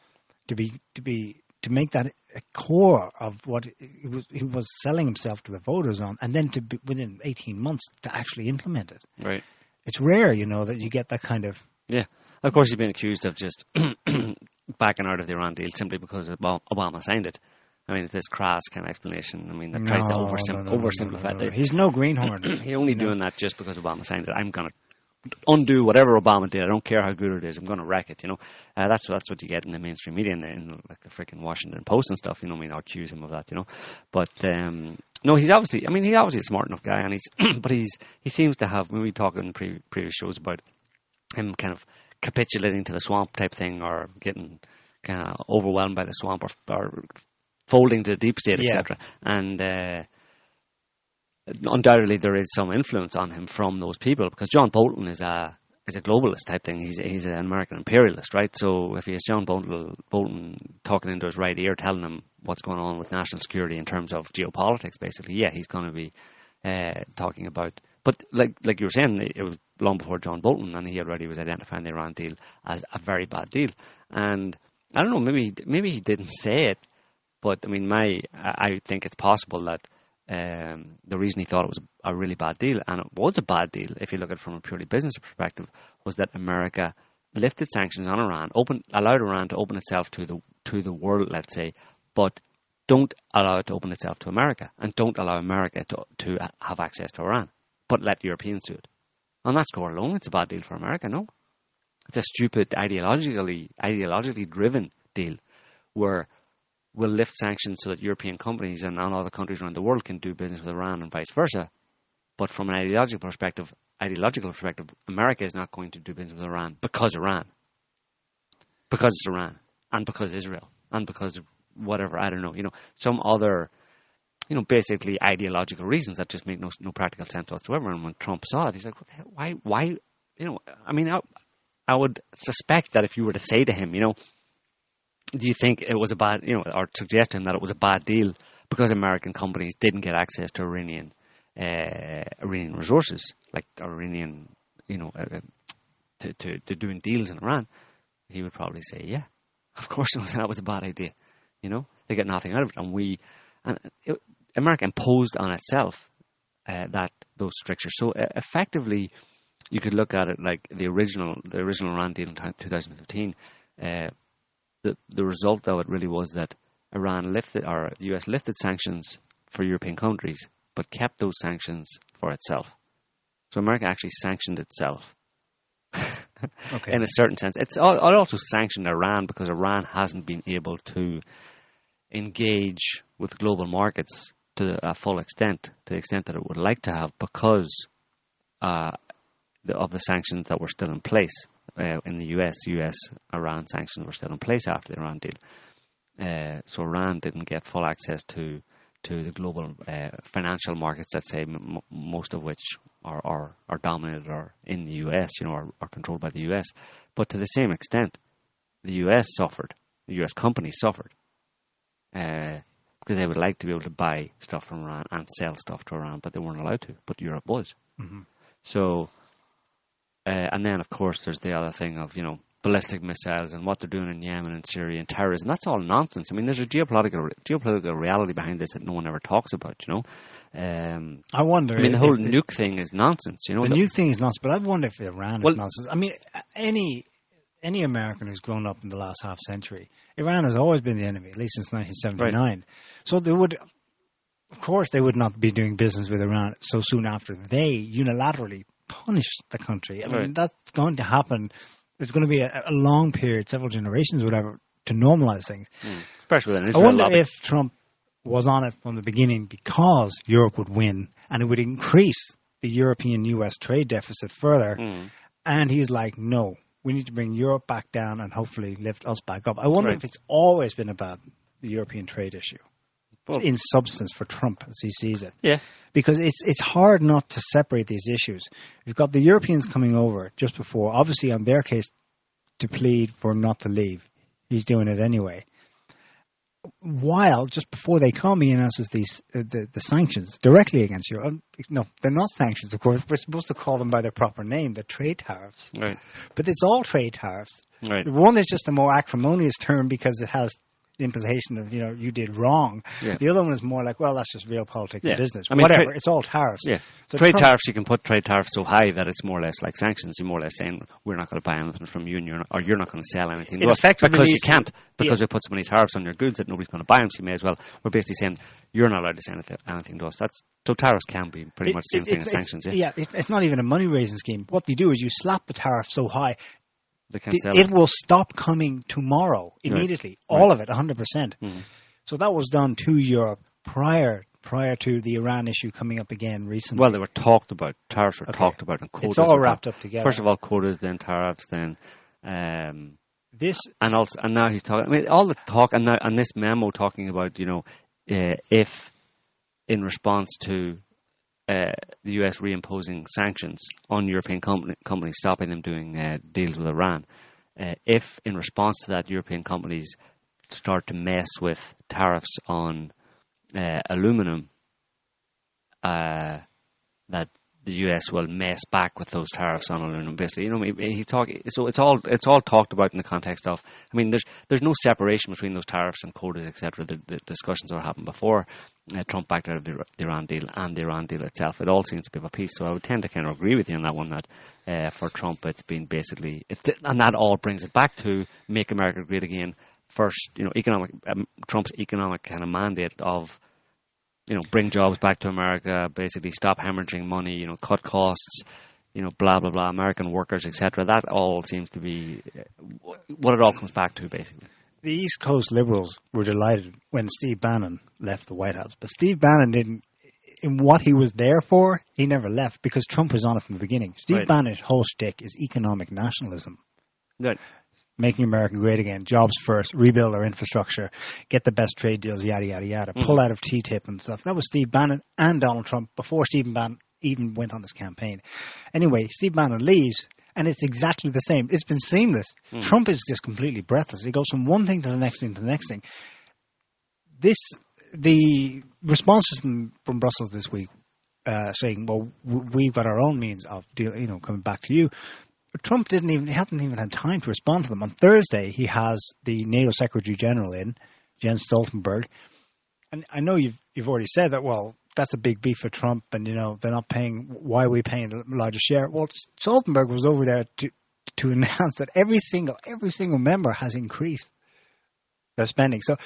to be to be to make that a core of what he was, he was selling himself to the voters on, and then to be, within 18 months to actually implement it. Right. It's rare, you know, that you get that kind of yeah. Of course, he's been accused of just [CLEARS THROAT] backing out of the Iran deal simply because Obama signed it. I mean, it's this crass kind of explanation. I mean, that tries to oversim- no, no, oversimplify no, He's no greenhorn. [CLEARS THROAT] He's only doing that just because Obama signed it. I'm going to undo whatever Obama did. I don't care how good it is. I'm going to wreck it. You know, uh, that's that's what you get in the mainstream media, in, in like the freaking Washington Post and stuff. You know, I mean, I accuse him of that. You know, but um, no, he's obviously. I mean, he's obviously a smart enough guy, and he's. [CLEARS THROAT] but he's he seems to have. When we talked in the pre- previous shows about him, kind of capitulating to the swamp type thing or getting kind of overwhelmed by the swamp or, or folding to the deep state, yeah. etc. And uh, undoubtedly there is some influence on him from those people because John Bolton is a is a globalist type thing. He's he's an American imperialist, right? So if he has John Bolton, Bolton talking into his right ear, telling him what's going on with national security in terms of geopolitics, basically, yeah, he's going to be uh, talking about but like like you were saying, it was long before John Bolton, and he already was identifying the Iran deal as a very bad deal. And I don't know, maybe maybe he didn't say it, but I mean, my I think it's possible that um, the reason he thought it was a really bad deal, and it was a bad deal if you look at it from a purely business perspective, was that America lifted sanctions on Iran, open allowed Iran to open itself to the to the world, let's say, but don't allow it to open itself to America, and don't allow America to to have access to Iran but let Europeans do it. On that score alone, it's a bad deal for America, no? It's a stupid, ideologically, ideologically driven deal where we'll lift sanctions so that European companies and all other countries around the world can do business with Iran and vice versa. But from an ideological perspective, ideological perspective, America is not going to do business with Iran because Iran. Because it's Iran. And because Israel. And because whatever, I don't know, you know, some other you know, basically ideological reasons that just make no, no practical sense whatsoever. And when Trump saw it, he's like, why, why, you know, I mean, I, I would suspect that if you were to say to him, you know, do you think it was a bad, you know, or suggest to him that it was a bad deal because American companies didn't get access to Iranian, uh, Iranian resources, like Iranian, you know, uh, to, to, to doing deals in Iran? He would probably say, yeah, of course [LAUGHS] that was a bad idea. You know, they get nothing out of it, and we, and it, America imposed on itself uh, that those strictures. So uh, effectively, you could look at it like the original the original Iran deal in 2015. Uh, the the result of it really was that Iran lifted or the US lifted sanctions for European countries, but kept those sanctions for itself. So America actually sanctioned itself. [LAUGHS] Okay. in a certain sense. It's it also sanctioned Iran because Iran hasn't been able to engage with global markets to a full extent, to the extent that it would like to have, because uh, the, of the sanctions that were still in place uh, in the US. US Iran sanctions were still in place after the Iran deal. Uh, so Iran didn't get full access to to the global uh, financial markets. Let's say m- most of which are, are are dominated or in the US, you know, are, are controlled by the US. But to the same extent, the US suffered. The US companies suffered uh, because they would like to be able to buy stuff from Iran and sell stuff to Iran, but they weren't allowed to. But Europe was. Mhm. So, uh, and then of course there's the other thing of you know ballistic missiles and what they're doing in Yemen and Syria and terrorism. That's all nonsense. I mean, there's a geopolitical geopolitical reality behind this that no one ever talks about. You know, um, I wonder. I mean, the whole nuke thing is nonsense. You know, the The- new thing is nonsense, but I wonder if Iran Well- is nonsense. I mean, any any American who's grown up in the last half century, Iran has always been the enemy, at least since 1979. So they would, of course, they would not be doing business with Iran so soon after they unilaterally punished the country. I mean, Right. that's going to happen. It's going to be a, a long period, several generations, whatever, to normalize things. Mm. especially with an I wonder lobby. if Trump was on it from the beginning because Europe would win and it would increase the European US trade deficit further. Mm. And he's like, no, we need to bring Europe back down and hopefully lift us back up. I wonder Right. if it's always been about the European trade issue Well- in substance for Trump as he sees it. Yeah. Because it's it's hard not to separate these issues. You've got the Europeans coming over just before, obviously on their case to plead for not to leave. He's doing it anyway. While just before they come, he announces these uh, the the sanctions directly against Europe. Um, No, they're not sanctions, of course. We're supposed to call them by their proper name, the trade tariffs. Right. But it's all trade tariffs. Right. One is just a more acrimonious term because it has implication of you know you did wrong. Yeah. The other one is more like, well, that's just real politics Yeah. and business. I mean, Whatever. tra- it's all tariffs. Yeah. So trade tariffs, you can put trade tariffs so high that it's more or less like sanctions. You're more or less saying we're not going to buy anything from you, and you're not, or you're not going to sell anything It to us because you can't because yeah. we put so many tariffs on your goods that nobody's going to buy them. So you may as well. We're basically saying you're not allowed to say anything, anything to us. That's so tariffs can be pretty It- much the same it- thing it's- as sanctions. Yeah, Yeah, it's, it's not even a money raising scheme. What you do is you slap the tariff so high, can't it, will stop coming tomorrow, immediately, all of it, 100%. Mhm. So that was done to Europe prior prior to the Iran issue coming up again recently. Well, they were talked about. Tariffs were Okay. talked about, and quotas. it's all wrapped up together. First of all, quotas, then tariffs, then. Um, this and also and now he's talking. I mean, all the talk and now and this memo talking about you know uh, if in response to uh, the U.S. reimposing sanctions on European company, companies, stopping them doing uh, deals with Iran, uh, if in response to that European companies start to mess with tariffs on uh, aluminum, uh, that the US will mess back with those tariffs on aluminum. Basically, you know, he- he's talking. So it's all it's all talked about in the context of. I mean, there's there's no separation between those tariffs and quotas, etc. The, the discussions that happened before uh, Trump backed out of the, the Iran deal and the Iran deal itself. It all seems to be a piece. So I would tend to kind of agree with you on that one. That uh, for Trump, it's been basically it's and that all brings it back to make America great again. First, you know, economic um, Trump's economic kind of mandate of you know, bring jobs back to America, basically stop hemorrhaging money, you know, cut costs, you know, blah blah blah, American workers, etc. That all seems to be what it all comes back to, basically. the East Coast Liberals were delighted when Steve Bannon left the White House, but Steve Bannon didn't. In what he was there for, he never left because Trump was on it from the beginning. Steve Right. Bannon's whole shtick is economic nationalism. Right. Making America great again, jobs first, rebuild our infrastructure, get the best trade deals, yada yada yada, Mm-hmm. pull out of TTIP and stuff. That was Steve Bannon and Donald Trump before Steve Bannon even went on this campaign. Anyway, Steve Bannon leaves. And it's exactly the same. It's been seamless. Mm. Trump is just completely breathless. He goes from one thing to the next thing to the next thing. This, the responses from, from Brussels this week, uh, saying, "Well, w- we've got our own means of, deal, you know, coming back to you." Trump didn't even hadn't even had time to respond to them. On Thursday, he has the NATO Secretary General in, Jens Stoltenberg, and I know you've you've already said that. Well, that's a big beef for Trump, and you know they're not paying. Why are we paying the largest share? Well, Stoltenberg was over there to to [LAUGHS] announce that every single every single member has increased their spending. So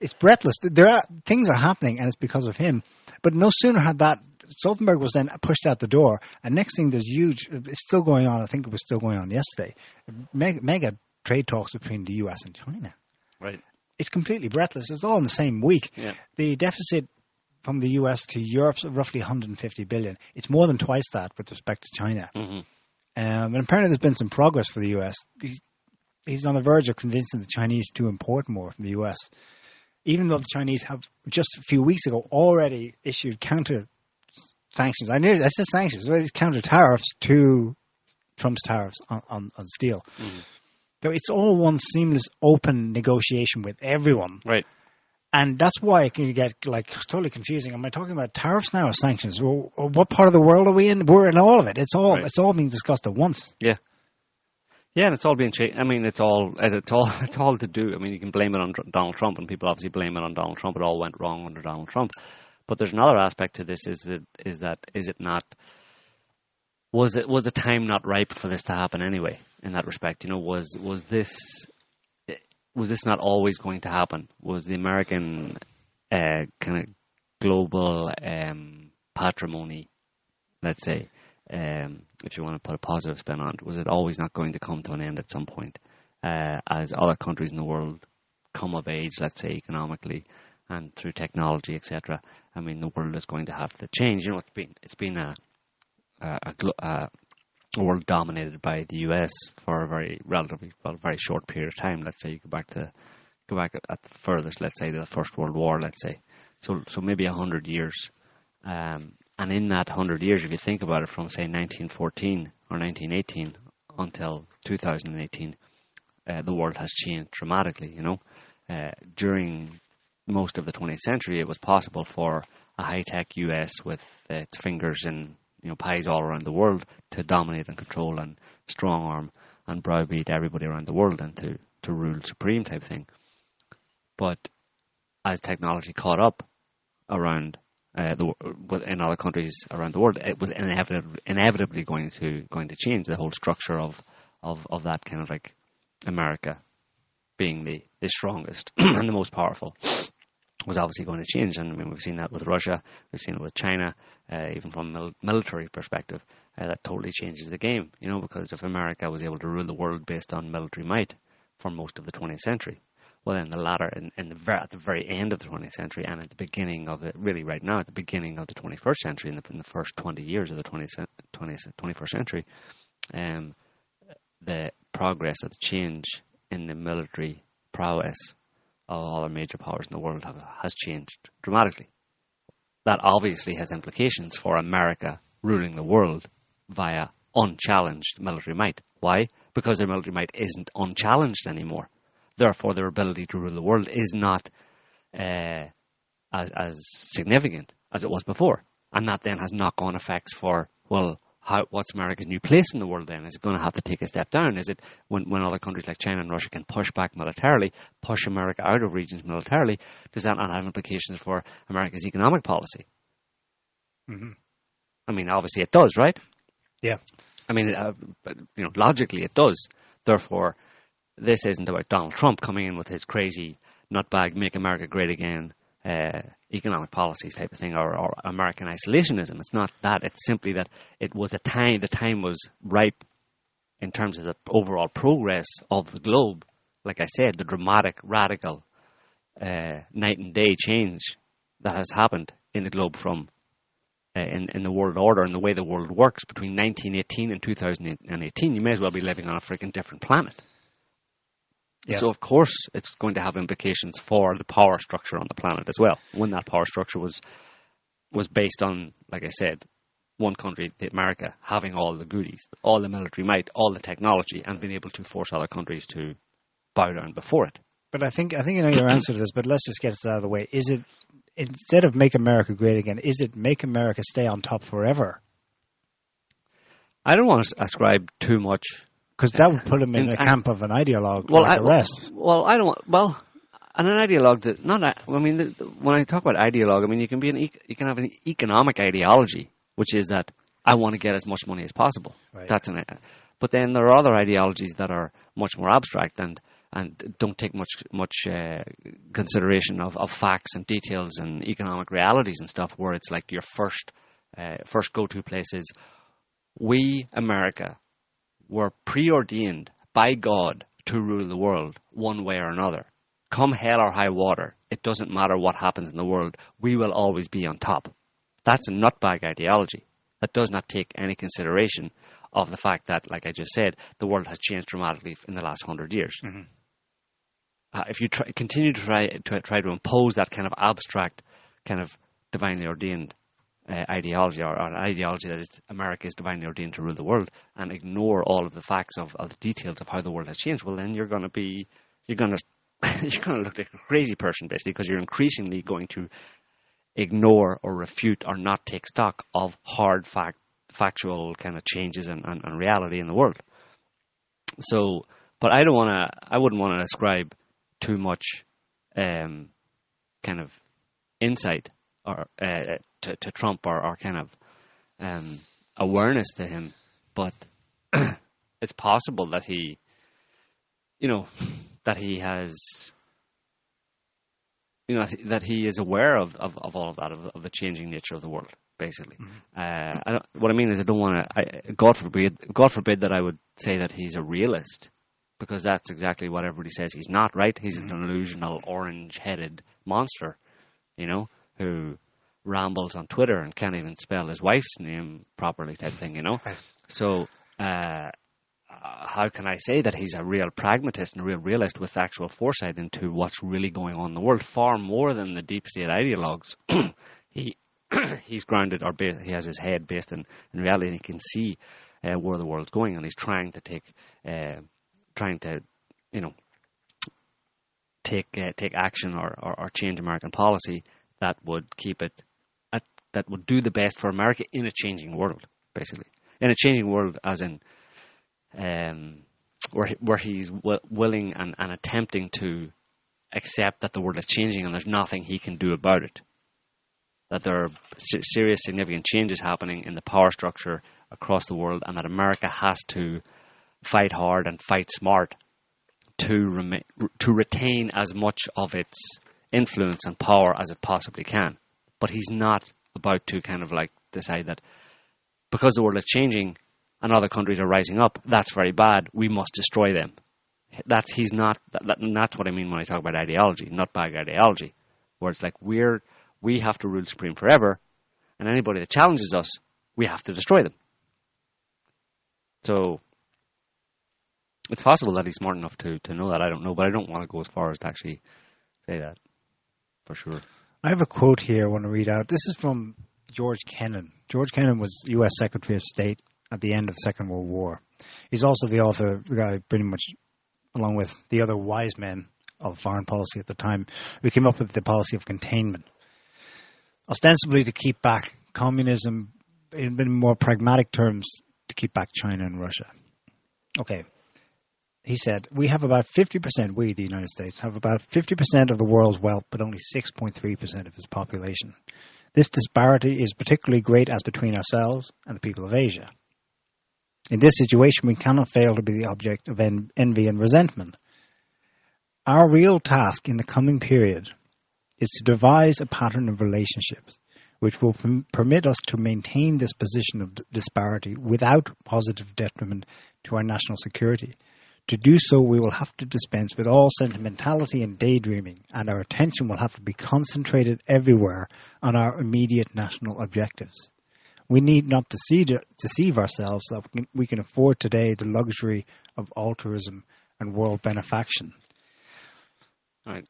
it's breathless. There are things are happening, and it's because of him. But no sooner had that Stoltenberg was then pushed out the door, and next thing there's huge. It's still going on. I think it was still going on yesterday. Mega, mega trade talks between the U.S. and China. Right. It's completely breathless. It's all in the same week. Yeah. The deficit from the U.S. to Europe's roughly 150 billion. It's more than twice that with respect to China. hmm Um, and apparently, there's been some progress for the U.S. He- He's on the verge of convincing the Chinese to import more from the U.S. Even though the Chinese have just a few weeks ago already issued counter sanctions. I knew I said sanctions. It's counter tariffs to Trump's tariffs on, on, on steel. Mhm. So it's all one seamless, open negotiation with everyone. Right. And that's why it can get like totally confusing. Am I talking about tariffs now or sanctions? Well, what part of the world are we in? We're in all of it. It's all Right. it's all being discussed at once. Yeah, Yeah, and it's all being changed. I mean, it's all it's all [LAUGHS] it's all to do. I mean, you can blame it on Donald Trump, and people obviously blame it on Donald Trump. It all went wrong under Donald Trump. But there's another aspect to this: is that is that is it not? Was it was the time not ripe for this to happen anyway? In that respect, you know, was was this was this not always going to happen? Was the American uh, kind of global um, patrimony, let's say, um, if you want to put a positive spin on it, was it always not going to come to an end at some point? Uh, as other countries in the world come of age, let's say economically and through technology, etc. I mean, the world is going to have to change. You know, it's been it's been a a, a, a world dominated by the U.S. for a very relatively well, very short period of time. Let's say you go back to go back at the furthest, let's say to the First World War. Let's say so so maybe a hundred years. Um, and in that hundred years, if you think about it, from say 1914 or 1918 until 2018, uh, the world has changed dramatically. You know, uh, during most of the 20th century, it was possible for a high-tech U.S. with its fingers in you know pies all around the world to dominate and control and strong arm and browbeat everybody around the world and to to rule supreme type thing. But as technology caught up around uh, the in other countries around the world, it was inevitably inevitably going to going to change the whole structure of of, of that kind of like America being the, the strongest [CLEARS THROAT] and the most powerful was obviously going to change. And I mean, we've seen that with Russia, we've seen it with China, uh, even from a mil- military perspective. Uh, that totally changes the game, you know, because if America was able to rule the world based on military might for most of the 20th century, well, in the latter, in, in the ver- at the very end of the 20th century, and at the beginning of it, really right now, at the beginning of the 21st century, in the, in the first 20 years of the 20th, 20th, 21st century, um, the progress of the change in the military prowess of all our major powers in the world have, has changed dramatically. That obviously has implications for America ruling the world via unchallenged military might. Why? Because their military might isn't unchallenged anymore. Therefore, their ability to rule the world is not uh, as, as significant as it was before. And that then has knock on effects for, well, how, what's America's new place in the world then? Is it going to have to take a step down? Is it when, when other countries like China and Russia can push back militarily, push America out of regions militarily, does that not have implications for America's economic policy? Mm-hmm. I mean, obviously it does, right? Yeah. I mean, uh, but, you know, logically it does. Therefore, this isn't about Donald Trump coming in with his crazy nutbag, make America great again, uh, economic policies type of thing, or, or American isolationism. It's not that. It's simply that it was a time. The time was ripe in terms of the overall progress of the globe. Like I said, the dramatic, radical, uh, night and day change that has happened in the globe from uh, in, in the world order and the way the world works between 1918 and 2018, you may as well be living on a freaking different planet. Yeah. So of course it's going to have implications for the power structure on the planet as well. When that power structure was was based on, like I said, one country, America, having all the goodies, all the military might, all the technology, and being able to force other countries to bow down before it. But I think I think I know your [CLEARS THROAT] answer to this. But let's just get this out of the way. Is it instead of make America great again? Is it make America stay on top forever? I don't want to ascribe too much Because that would put him in a camp of an ideologue Well, like I, the rest. Well, I don't. Well, and an ideologue that not. I mean, the, the- when I talk about ideologue, I mean you can be an you can have an economic ideology, which is that I want to get as much money as possible. Right. That's an. But then there are other ideologies that are much more abstract and and don't take much much uh, consideration of, of facts and details and economic realities and stuff. Where it's like your first uh, first go-to places. We, America, were preordained by God to rule the world one way or another. Come hell or high water, it doesn't matter what happens in the world, we will always be on top. That's a nutbag ideology. That does not take any consideration of the fact that, like I just said, the world has changed dramatically in the last hundred years. Mhm. Uh, if you try, continue to try to try to impose that kind of abstract, kind of divinely ordained uh, ideology or, or an ideology that is America is divinely ordained to rule the world, and ignore all of the facts of, of the details of how the world has changed, well, then you're going to be you're going [LAUGHS] to you're going to look like a crazy person basically because you're increasingly going to ignore or refute or not take stock of hard fact factual kind of changes and, and, and reality in the world. So, but I don't want to. I wouldn't want to ascribe too much um, kind of insight or uh, to, to Trump or, or kind of um, awareness to him, but [CLEARS THROAT] it's possible that he, you know, [LAUGHS] that he has, you know, that he is aware of, of, of all of that, of, of the changing nature of the world, basically. Uh, I don't, what I mean is, I don't want to. God forbid, God forbid that I would say that he's a realist, because that's exactly what everybody says he's not. Right? He's an delusional, orange-headed monster, you know, who rambles on Twitter and can't even spell his wife's name properly, type thing. You know. So, uh, how can I say that he's a real pragmatist and a real realist with actual foresight into what's really going on in the world, far more than the deep state ideologues? [CLEARS THROAT] he [CLEARS THROAT] he's grounded or ba- he has his head based in, in reality, and he can see uh, where the world's going, and he's trying to take, uh, trying to, you know, take uh, take action or, or, or change American policy that would keep it at, that would do the best for America in a changing world, basically in a changing world, as in um, where he, where he's w- willing and, and attempting to accept that the world is changing and there's nothing he can do about it. That there are serious, significant changes happening in the power structure across the world, and that America has to fight hard and fight smart to rema- to retain as much of its influence and power as it possibly can. But he's not about to kind of like decide that because the world is changing and other countries are rising up, that's very bad. We must destroy them. That's he's not. That, that, that's what I mean when I talk about ideology, not bad ideology, where it's like we're we have to rule supreme forever, and anybody that challenges us, we have to destroy them. So it's possible that he's smart enough to to know that. I don't know, but I don't want to go as far as to actually say that for sure. I have a quote here I want to read out. This is from George Kennan. George Kennan was U.S. Secretary of State at the end of the Second World War. He's also the author, the guy pretty much, along with the other wise men of foreign policy at the time, who came up with the policy of containment. Ostensibly to keep back communism, in more pragmatic terms, to keep back China and Russia. Okay. He said, We have about 50%, we, the United States, have about 50% of the world's wealth, but only 6.3% of its population. This disparity is particularly great as between ourselves and the people of Asia. In this situation, we cannot fail to be the object of en- envy and resentment. Our real task in the coming period is to devise a pattern of relationships which will perm- permit us to maintain this position of d- disparity without positive detriment to our national security. To do so, we will have to dispense with all sentimentality and daydreaming, and our attention will have to be concentrated everywhere on our immediate national objectives. We need not deceive, deceive ourselves that we can, we can afford today the luxury of altruism and world benefaction. Right.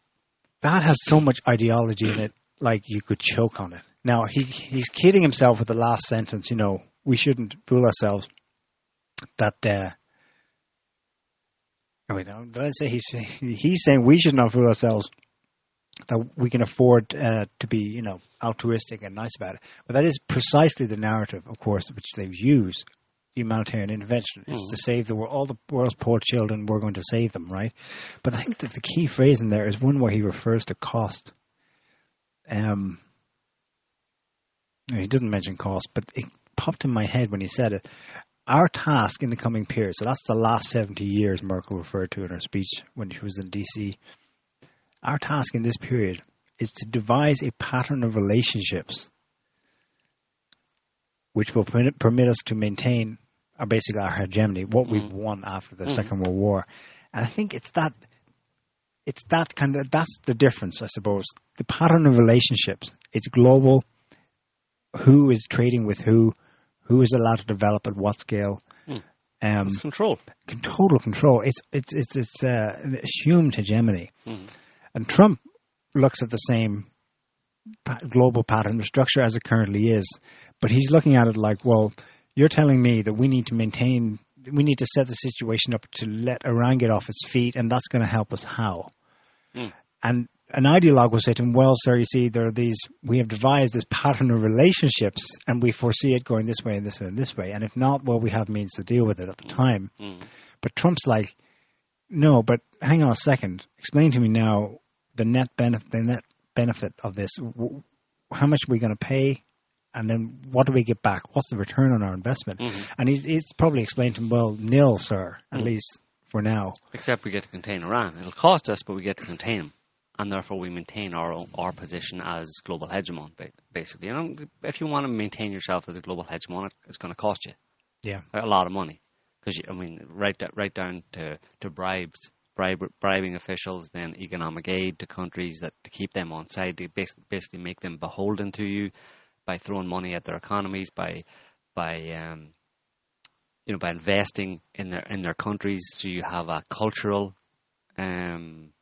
That has so much ideology in it, like you could choke on it. Now he he's kidding himself with the last sentence. You know, we shouldn't fool ourselves that. Uh, I mean, let's say he's he's saying we should not fool ourselves that we can afford uh, to be, you know, altruistic and nice about it. But that is precisely the narrative, of course, which they've used. Humanitarian intervention is Mm. to save the world. All the world's poor children, we're going to save them, right? But I think that the key phrase in there is one where he refers to cost. Um, he doesn't mention cost, but it popped in my head when he said it. Our task in the coming period, so that's the last 70 years Merkel referred to in her speech when she was in DC. Our task in this period is to devise a pattern of relationships which will permit, us to maintain our basically our hegemony, what we've Mm. won after the Mm. Second World War. And I think it's that it's that kind of that's the difference, I suppose. The pattern of relationships. It's global. Who is trading with who? Who is allowed to develop at what scale? Mm. Um, It's control. total control. It's it's it's it's uh, assumed hegemony, Mhm. and Trump looks at the same global pattern, the structure as it currently is, but he's looking at it like, well, you're telling me that we need to maintain, we need to set the situation up to let Iran get off its feet, and that's going to help us how? Mm. And an ideologue will say to him, well, sir, you see, there are these, we have devised this pattern of relationships, and we foresee it going this way and this way and this way, and if not, well, we have means to deal with it at the time. Mm. But Trump's like, no, but hang on a second. Explain to me now the net benefit, the net benefit of this. How much are we going to pay? And then what do we get back? What's the return on our investment? Mhm. And he's, he's probably explained to him, well, nil, sir, at Mm. least for now. Except we get to contain Iran. It'll cost us, but we get to contain them. And therefore, we maintain our own, our position as global hegemon, basically. You know, if you want to maintain yourself as a global hegemon, it's going to cost you Yeah. a lot of money. Because I mean, right right down to, to bribes, bribe, bribing officials, then economic aid to countries that to keep them on side, to basically, basically make them beholden to you by throwing money at their economies, by by um, you know by investing in their in their countries, so you have a cultural um,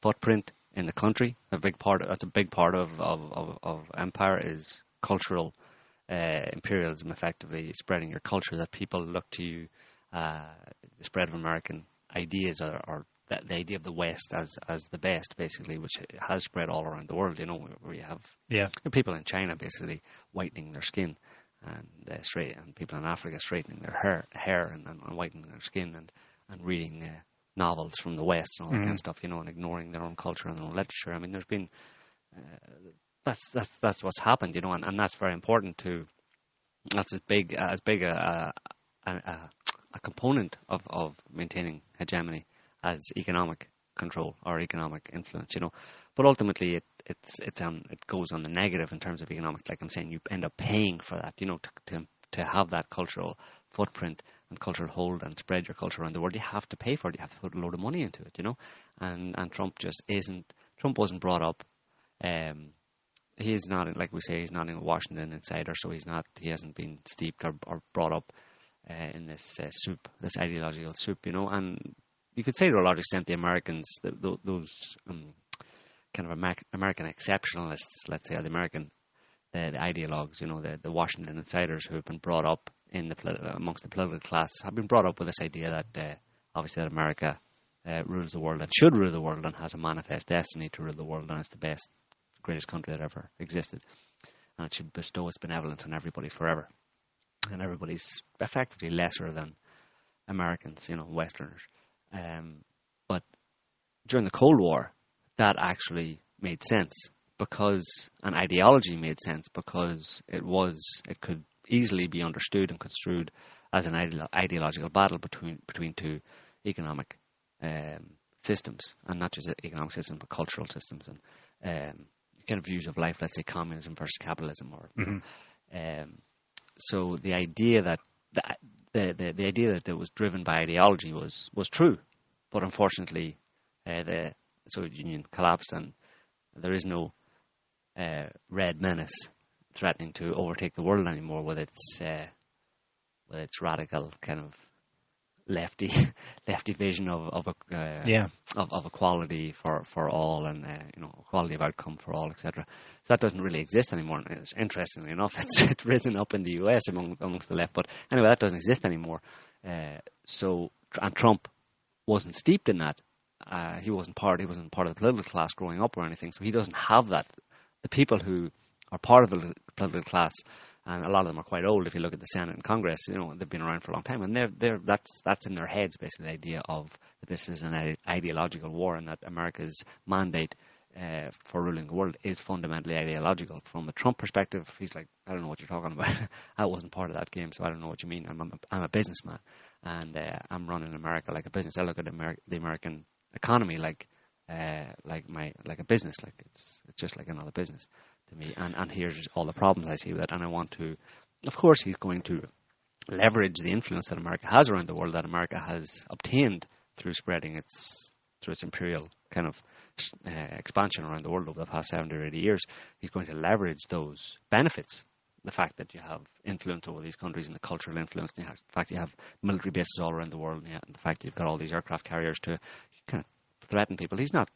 footprint in the country. A big part that's a big part of of, of, of empire is cultural uh, imperialism, effectively spreading your culture. That people look to you, uh, the spread of American ideas or, or the, the idea of the West as as the best, basically, which has spread all around the world. You know, where you have Yeah. people in China basically whitening their skin, and uh, straight, and people in Africa straightening their hair, hair and, and, and whitening their skin, and and reading uh, novels from the West and all that kind Mhm. of stuff. You know, and ignoring their own culture and their own literature. I mean, there's been uh, that's that's that's what's happened. You know, and, and that's very important to. That's as big as big a a, a, a component of, of maintaining hegemony as economic control or economic influence. You know, but ultimately it it's it's um it goes on the negative in terms of economics. Like I'm saying, you end up paying for that. You know, to to to have that cultural footprint and cultural hold and spread your culture around the world, you have to pay for it. You have to put a load of money into it. You know, and and Trump just isn't. Trump wasn't brought up. Um, he is not like we say. He's not in a Washington insider, so he's not. He hasn't been steeped or, or brought up uh, in this uh, soup, this ideological soup. You know, and you could say to a large extent the Americans, the, tho- those um, kind of Amer- American exceptionalists, let's say, the American the, the ideologues, you know, the, the Washington insiders who have been brought up in the amongst the political class have been brought up with this idea that uh, obviously that America uh, rules the world and should rule the world and has a manifest destiny to rule the world and it's the best, greatest country that ever existed, and it should bestow its benevolence on everybody forever, and everybody's effectively lesser than Americans, you know, Westerners. Um, but during the Cold War, that actually made sense because an ideology made sense because it was it could easily be understood and construed as an ideolo- ideological battle between between two economic um, systems and not just economic systems but cultural systems and um, kind of views of life. Let's say communism versus capitalism, or Mhm. um, so the idea that the, the the the idea that it was driven by ideology was was true, but unfortunately, uh, the Soviet Union collapsed and there is no uh, red menace threatening to overtake the world anymore with its uh, with its radical kind of lefty [LAUGHS] lefty vision of of a uh, Yeah. of, of equality for, for all and uh, you know equality of outcome for all etc. So that doesn't really exist anymore. And it's interestingly enough, [LAUGHS] it's it's risen up in the U.S. among amongst the left, but anyway, that doesn't exist anymore. Uh, so and Trump wasn't steeped in that. Uh, he wasn't part. He wasn't part of the political class growing up or anything. So he doesn't have that. The people who are part of the political class, and a lot of them are quite old. If you look at the Senate and Congress, you know they've been around for a long time, and they're they're that's that's in their heads basically the idea of that this is an ideological war and that America's mandate uh, for ruling the world is fundamentally ideological. From a Trump perspective, he's like, I don't know what you're talking about. [LAUGHS] I wasn't part of that game, so I don't know what you mean. I'm a, I'm a businessman, and uh, I'm running America like a business. I look at the American economy like uh, like my like a business. Like it's it's just like another business to me. And and here's all the problems I see with it, and I want to of course, he's going to leverage the influence that America has around the world, that America has obtained through spreading its through its imperial kind of uh, expansion around the world over the past 70 or 80 years. He's going to leverage those benefits. The fact that you have influence over these countries and the cultural influence, and the fact you have military bases all around the world, and the fact you've got all these aircraft carriers to kind of threaten people. He's not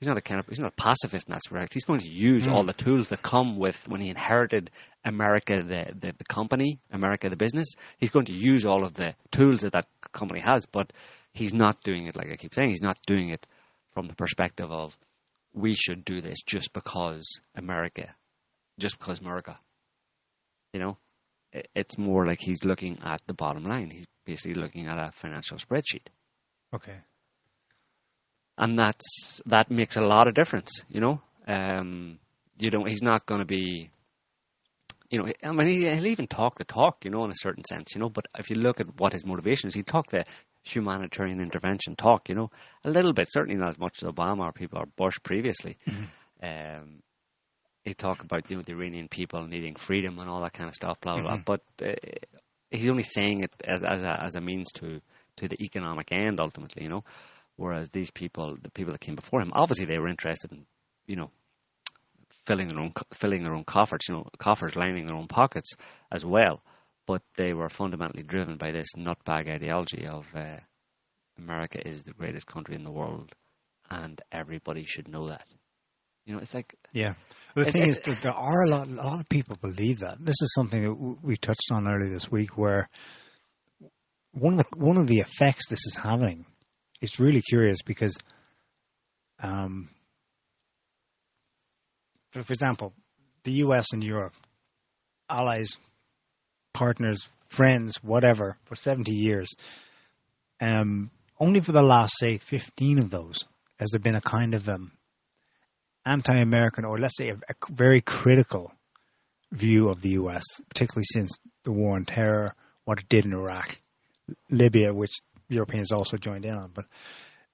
he's not a kind of he's not a pacifist in that respect. He's going to use mm. all the tools that come with when he inherited America, the, the, the company, America, the business. He's going to use all of the tools that that company has, but he's not doing it like I keep saying. He's not doing it from the perspective of we should do this just because America, just because America. You know, it's more like he's looking at the bottom line. He's basically looking at a financial spreadsheet. Okay. And that's that makes a lot of difference. You know, um, you know he's not going to be. You know, I mean, he'll even talk the talk, you know, in a certain sense, you know. But if you look at what his motivation is, he talk the humanitarian intervention talk, you know, a little bit, certainly not as much as Obama or people or Bush previously. Mm-hmm. Um, he talk about you know the Iranian people needing freedom and all that kind of stuff, blah blah. Mm-hmm. blah. But uh, he's only saying it as as a, as a means to to the economic end ultimately, you know. Whereas these people, the people that came before him, obviously they were interested in you know filling their own filling their own coffers, you know, coffers lining their own pockets as well. But they were fundamentally driven by this nutbag ideology of uh, America is the greatest country in the world, and everybody should know that. You know, it's like yeah. the thing is, that there are a lot, a lot of people believe that. This is something that we touched on earlier this week, where one of the one of the effects this is having is really curious because, um, for, for example, the U.S. and Europe, allies, partners, friends, whatever, for seventy years. Um, only for the last, say, fifteen of those has there been a kind of um, anti-American, or let's say a, a, very critical view of the U.S., particularly since the war on terror, what it did in Iraq, Libya, which Europeans also joined in on. But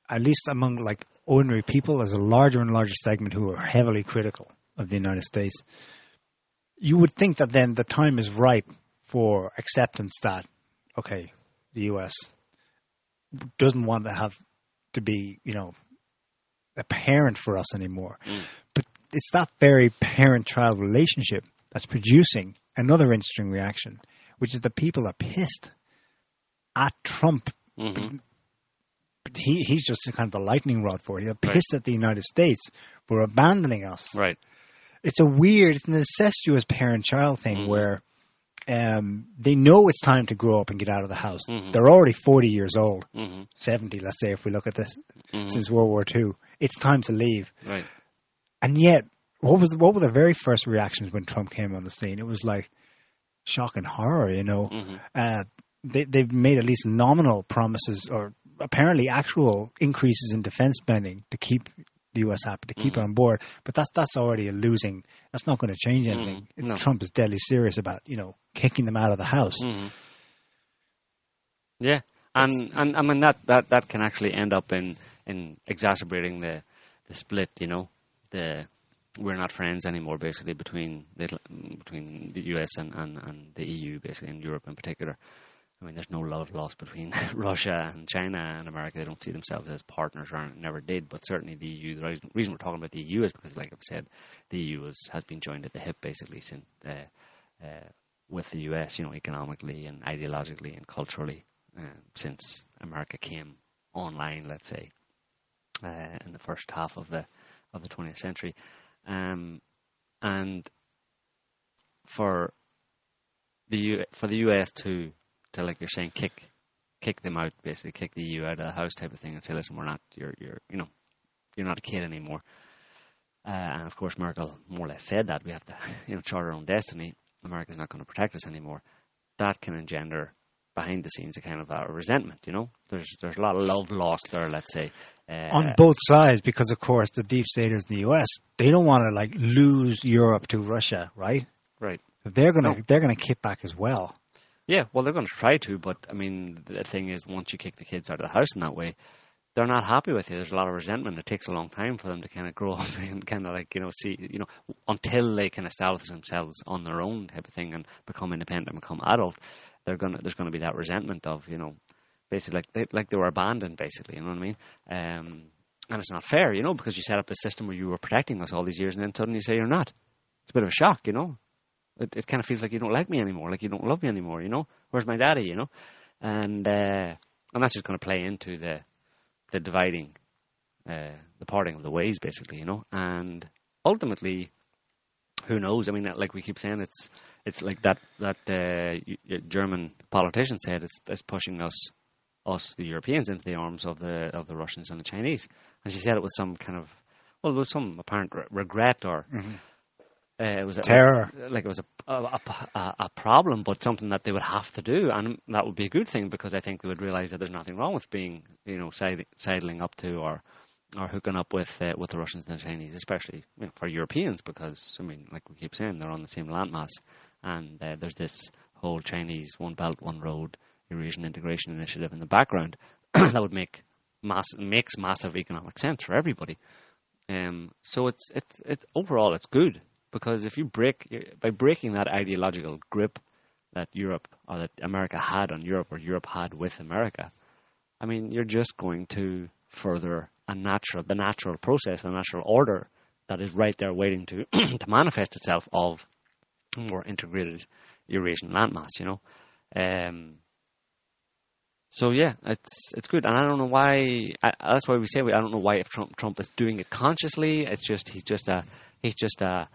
at least among like ordinary people, there's a larger and larger segment who are heavily critical of the United States. You would think that then the time is ripe for acceptance that okay, the U.S. doesn't want to have to be, you know, a parent for us anymore. Mm. But it's that very parent child relationship that's producing another interesting reaction, which is the people are pissed at Trump. Mm-hmm. But he, he's just kind of the lightning rod for it. They're pissed right. at the United States for abandoning us. Right. It's a weird, it's an incestuous parent child thing mm-hmm. where um, they know it's time to grow up and get out of the house. Mm-hmm. They're already 40 years old, mm-hmm. 70, let's say, if we look at this mm-hmm. since World War II. It's time to leave. Right. And yet, what was what were the very first reactions when Trump came on the scene? It was like shock and horror. You know, mm-hmm. uh, they they've made at least nominal promises or apparently actual increases in defense spending to keep the U.S. happy to keep mm. on board. But that's that's already a losing. That's not going to change mm-hmm. anything. Mm. No. Trump is deadly serious about you know kicking them out of the house. Mm. Yeah, and and I mean that, that that can actually end up in in exacerbating the the split. You know, the we're not friends anymore. Basically, between the between the U.S. and, and, and the EU, basically in Europe in particular. I mean, there's no love lost between [LAUGHS] Russia and China and America. They don't see themselves as partners, or never did. But certainly, the EU. The reason we're talking about the EU is because, like I've said, the EU is, has been joined at the hip basically since uh, uh, with the US, you know, economically and ideologically and culturally uh, since America came online. Let's say uh, in the first half of the of the 20th century, um, and for the U, for the US to to like you're saying kick kick them out basically kick the EU out of the house type of thing and say listen we're not you're you're you know you're not a kid anymore. Uh, and of course Merkel more or less said that we have to [LAUGHS] you know chart our own destiny. America's not going to protect us anymore. That can engender behind the scenes a kind of a resentment you know? There's there's a lot of love lost there let's say uh, on both sides because of course the deep staters in the US they don't want to like lose Europe to Russia right? Right. They're gonna no. they're gonna kick back as well yeah, well, they're going to try to, but I mean, the thing is, once you kick the kids out of the house in that way, they're not happy with you. There's a lot of resentment. It takes a long time for them to kind of grow [LAUGHS] up and kind of like you know see you know until they can establish themselves on their own type of thing and become independent and become adult. They're gonna there's gonna be that resentment of you know basically like they, like they were abandoned basically. You know what I mean? Um, and it's not fair, you know, because you set up a system where you were protecting us all these years, and then suddenly you say you're not. It's a bit of a shock, you know. It, it kind of feels like you don't like me anymore, like you don't love me anymore, you know. Where's my daddy, you know? And uh, and that's just going to play into the the dividing, uh, the parting of the ways, basically, you know. And ultimately, who knows? I mean, like we keep saying, it's it's like that that uh, German politician said, it's, it's pushing us us, the Europeans, into the arms of the of the Russians and the Chinese. And she said it was some kind of well, there was some apparent re- regret or Mhm. Uh, it was a, Terror. like it was a, a, a, a problem, but something that they would have to do, and that would be a good thing because I think they would realize that there's nothing wrong with being, you know, side, sidling up to or or hooking up with uh, with the Russians and the Chinese, especially you know, for Europeans, because I mean, like we keep saying, they're on the same landmass, and uh, there's this whole Chinese one belt one road Eurasian integration initiative in the background [CLEARS THROAT] that would make mass makes massive economic sense for everybody. Um, so it's it's it's overall it's good because if you break by breaking that ideological grip that Europe or that America had on Europe or Europe had with America, I mean you're just going to further a natural the natural process, the natural order that is right there waiting to [CLEARS THROAT] to manifest itself of more integrated Eurasian landmass, you know. Um, so yeah, it's it's good, and I don't know why. I, that's why we say we, I don't know why if Trump Trump is doing it consciously. It's just he's just a he's just a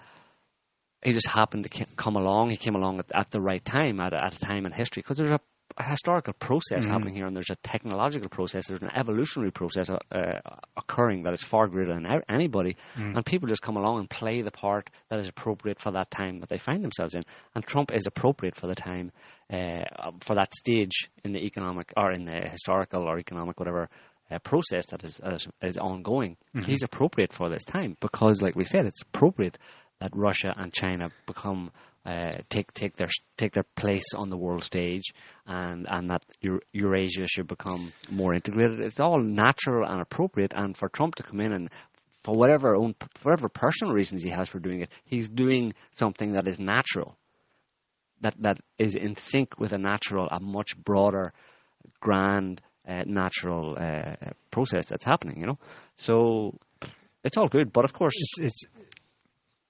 he just happened to come along. He came along at, at the right time at, a- at a time in history because there's a, a historical process Mhm. happening here, and there's a technological process, there's an evolutionary process uh, uh, occurring that is far greater than anybody, Mm. and people just come along and play the part that is appropriate for that time that they find themselves in. And Trump is appropriate for the time, uh, for that stage in the economic or in the historical or economic whatever uh, process that is, is is ongoing. Mhm. He's appropriate for this time because, like we said, it's appropriate that Russia and China become uh, take take their take their place on the world stage, and and that Eurasia should become more integrated. It's all natural and appropriate, and for Trump to come in and for whatever own for whatever personal reasons he has for doing it, he's doing something that is natural, that that is in sync with a natural, a much broader, grand, uh, natural uh, process that's happening. You know, so it's all good. But of course, It's it's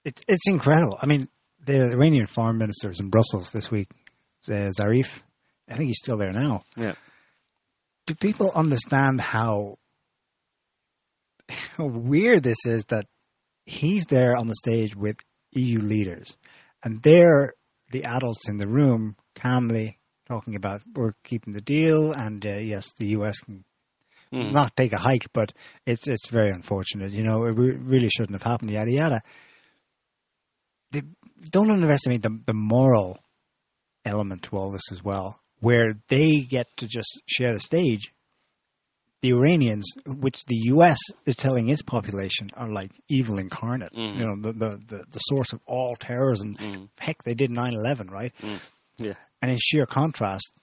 it's it's incredible. I mean, the Iranian foreign minister is in Brussels this week. uh, Zarif, I think he's still there now. Yeah. Do people understand how [LAUGHS] how weird this is that he's there on the stage with EU leaders, and they're the adults in the room calmly talking about we're keeping the deal, and uh, yes, the US can Mm. not take a hike, but it's it's very unfortunate. You know, it re- really shouldn't have happened. Yada yada. They, don't underestimate the the moral element to all this as well, where they get to just share the stage. The Iranians, which the U.S. is telling its population are like evil incarnate, Mm. you know, the, the, the, the source of all terrorism. Mm. Heck, they did 9/11, right? Mm. Yeah. And in sheer contrast,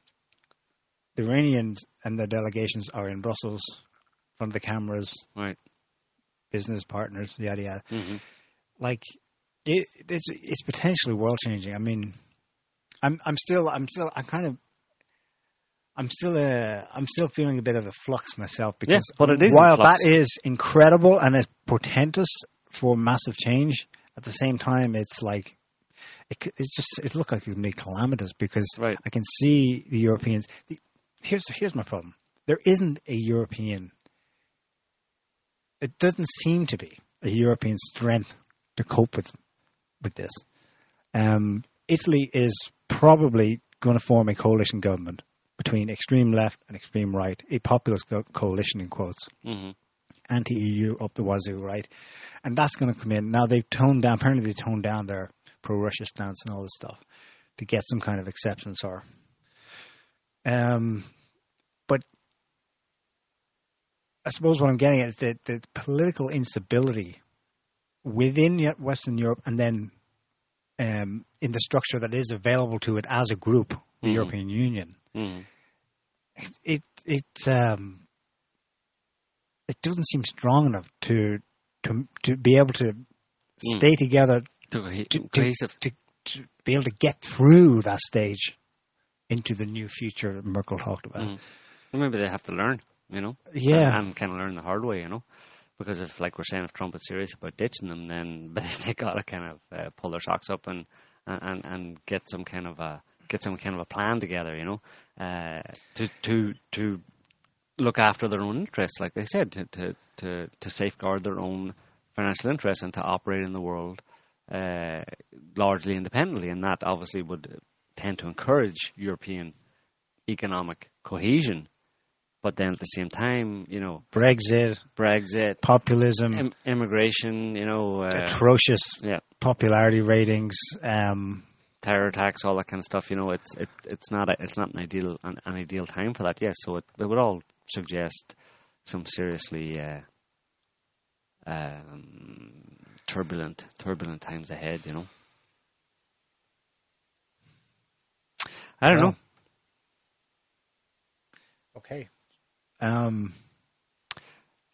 the Iranians and their delegations are in Brussels, front of the cameras, Right. business partners, yada yada. hmm Like it, it's it's potentially world changing. I mean, I'm I'm still I'm still I'm kind of I'm still uh, I'm still feeling a bit of a flux myself because but it is while that is incredible and it's portentous for massive change, at the same time it's like it, it's just it looks like it be calamitous because Right. I can see the Europeans. The, here's here's my problem. There isn't a European. It doesn't seem to be a European strength to cope with with this. Um, Italy is probably going to form a coalition government between extreme left and extreme right, a populist co- coalition in quotes, hmm anti-EU up the wazoo, right? And that's going to come in. Now they've toned down. Apparently they toned down their pro-Russia stance and all this stuff to get some kind of acceptance or. Um, but I suppose what I'm getting at is that the political instability within Western Europe and then um, in the structure that is available to it as a group, the Mhm. European Union. hmm It's, it it's um it doesn't seem strong enough to to to be able to Mm. stay together To to, to, to, be able to get through that stage into the new future that Merkel talked about. Mm. Maybe they have to learn, you know. Yeah. And, and kind of learn the hard way, you know. Because if, like we're saying, if Trump is serious about ditching them, then [LAUGHS] they got to kind of uh, pull their socks up and, and and get some kind of a get some kind of a plan together, you know, uh, to to to look after their own interests, like they said, to to to, to safeguard their own financial interests and to operate in the world uh, largely independently, and that obviously would tend to encourage European economic cohesion. But then at the same time, you know, Brexit, Brexit, populism, Im- immigration, you know, uh, atrocious yeah, popularity ratings. Um, terror attacks, all that kind of stuff. You know, it's it, it's not a, it's not an ideal an, an ideal time for that. Yes, so it, it would all suggest some seriously uh, um, turbulent turbulent times ahead. You know, I don't Well, know. okay. Um,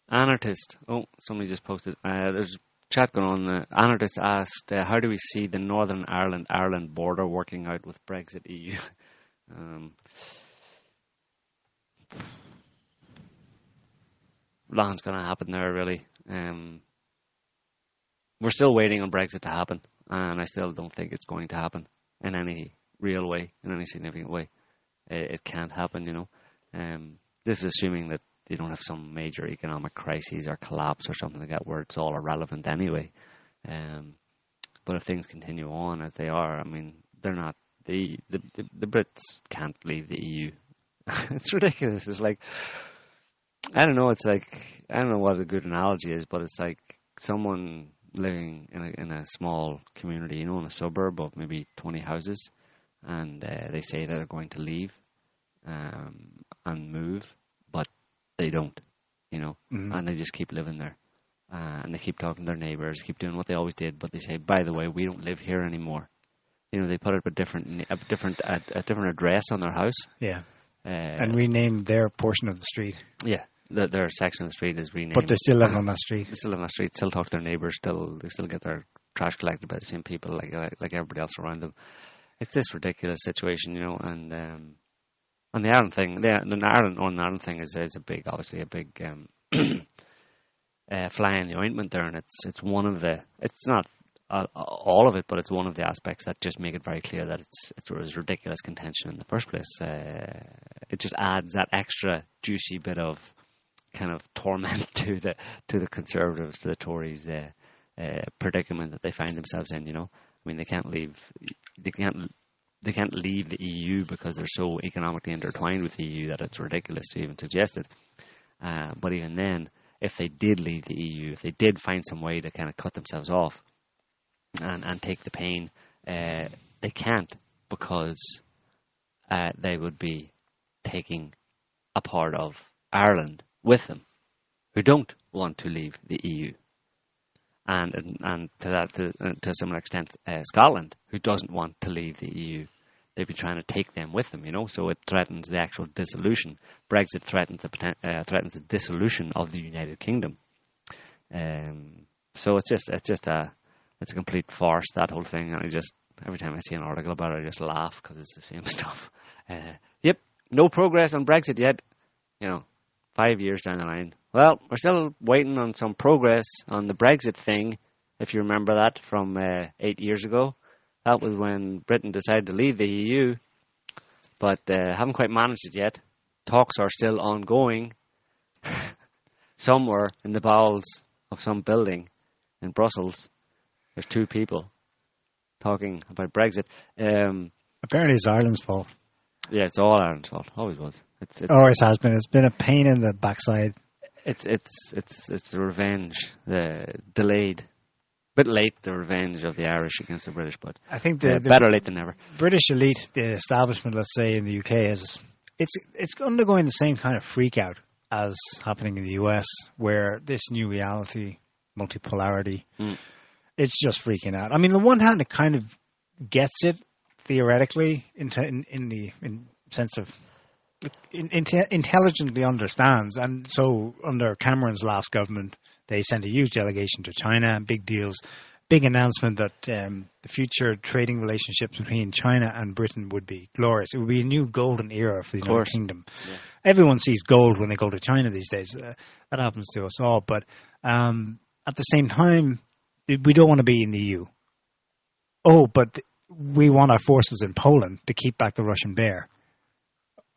Anarchist. Oh, somebody just posted. Uh, there's chat going on. Uh, Anarchist asked, uh, "How do we see the Northern Ireland Ireland border working out with Brexit EU?" [LAUGHS] um, nothing's going to happen there, really. Um, we're still waiting on Brexit to happen, and I still don't think it's going to happen in any real way, in any significant way. It, it can't happen, you know. Um, this is assuming that you don't have some major economic crises or collapse or something like that where it's all irrelevant anyway. Um, but if things continue on as they are, I mean, they're not the the the, the Brits can't leave the EU. [LAUGHS] it's ridiculous. It's like I don't know. It's like I don't know what a good analogy is, but it's like someone living in a in a small community, you know, in a suburb of maybe twenty houses, and uh, they say that they're going to leave um, and move, they don't, you know, mhm. and they just keep living there. Uh, and they keep talking to their neighbours, keep doing what they always did, but they say, by the way, we don't live here anymore. You know, they put up a different, a different, a, a different address on their house. yeah, Uh, and rename their portion of the street, yeah, the, their section of the street is renamed. but they still live on that street. They still live on the street, still talk to their neighbours, still they still get their trash collected by the same people like like, like everybody else around them. It's this ridiculous situation, you know, and um, and the Ireland thing, the, the Ireland Northern Ireland thing is is a big, obviously a big um, [CLEARS THROAT] uh, fly in the ointment there, and it's it's one of the it's not uh, all of it, but it's one of the aspects that just make it very clear that it's it was ridiculous contention in the first place. Uh, it just adds that extra juicy bit of kind of torment [LAUGHS] to the to the Conservatives, to the Tories uh, uh, predicament that they find themselves in. You know, I mean, they can't leave, they can't they can't leave the EU because they're so economically intertwined with the EU that it's ridiculous to even suggest it. Uh, but even then, if they did leave the EU, if they did find some way to kind of cut themselves off and and take the pain, uh, they can't because uh, they would be taking a part of Ireland with them, who don't want to leave the EU, and and, to that to, uh, to a similar extent, uh, Scotland, who doesn't want to leave the EU. They'd be trying to take them with them, you know. So it threatens the actual dissolution. Brexit threatens the uh, threatens the dissolution of the United Kingdom. Um, so it's just it's just a it's a complete farce that whole thing. And I just every time I see an article about it, I just laugh because it's the same [LAUGHS] stuff. Uh, yep, no progress on Brexit yet. You know, five years down the line. Well, we're still waiting on some progress on the Brexit thing. If you remember that from uh, eight years ago, that was when Britain decided to leave the EU, but uh, haven't quite managed it yet. Talks are still ongoing. [LAUGHS] Somewhere in the bowels of some building in Brussels, there's two people talking about Brexit. Um, Apparently, it's Ireland's fault. Yeah, it's all Ireland's fault. Always was. It's it's Always has been. It's been a pain in the backside. it's it's it's it's the revenge, the delayed, bit late the revenge of the Irish against the British, but I think uh, the, the better late than never. British elite, the establishment, let's say in the UK, is it's it's undergoing the same kind of freak out as happening in the US, where this new reality, multipolarity, Mm. it's just freaking out. I mean, on the one hand, it kind of gets it theoretically in, in, in the in sense of in, inte- intelligently understands. And so, under Cameron's last government, they sent a huge delegation to China, big deals, big announcement that um, the future trading relationships between China and Britain would be glorious. It would be a new golden era for the United. Kingdom. Yeah. Everyone sees gold when they go to China these days. Uh, that happens to us all. But um, at the same time, we don't want to be in the EU. Oh, but we want our forces in Poland to keep back the Russian bear.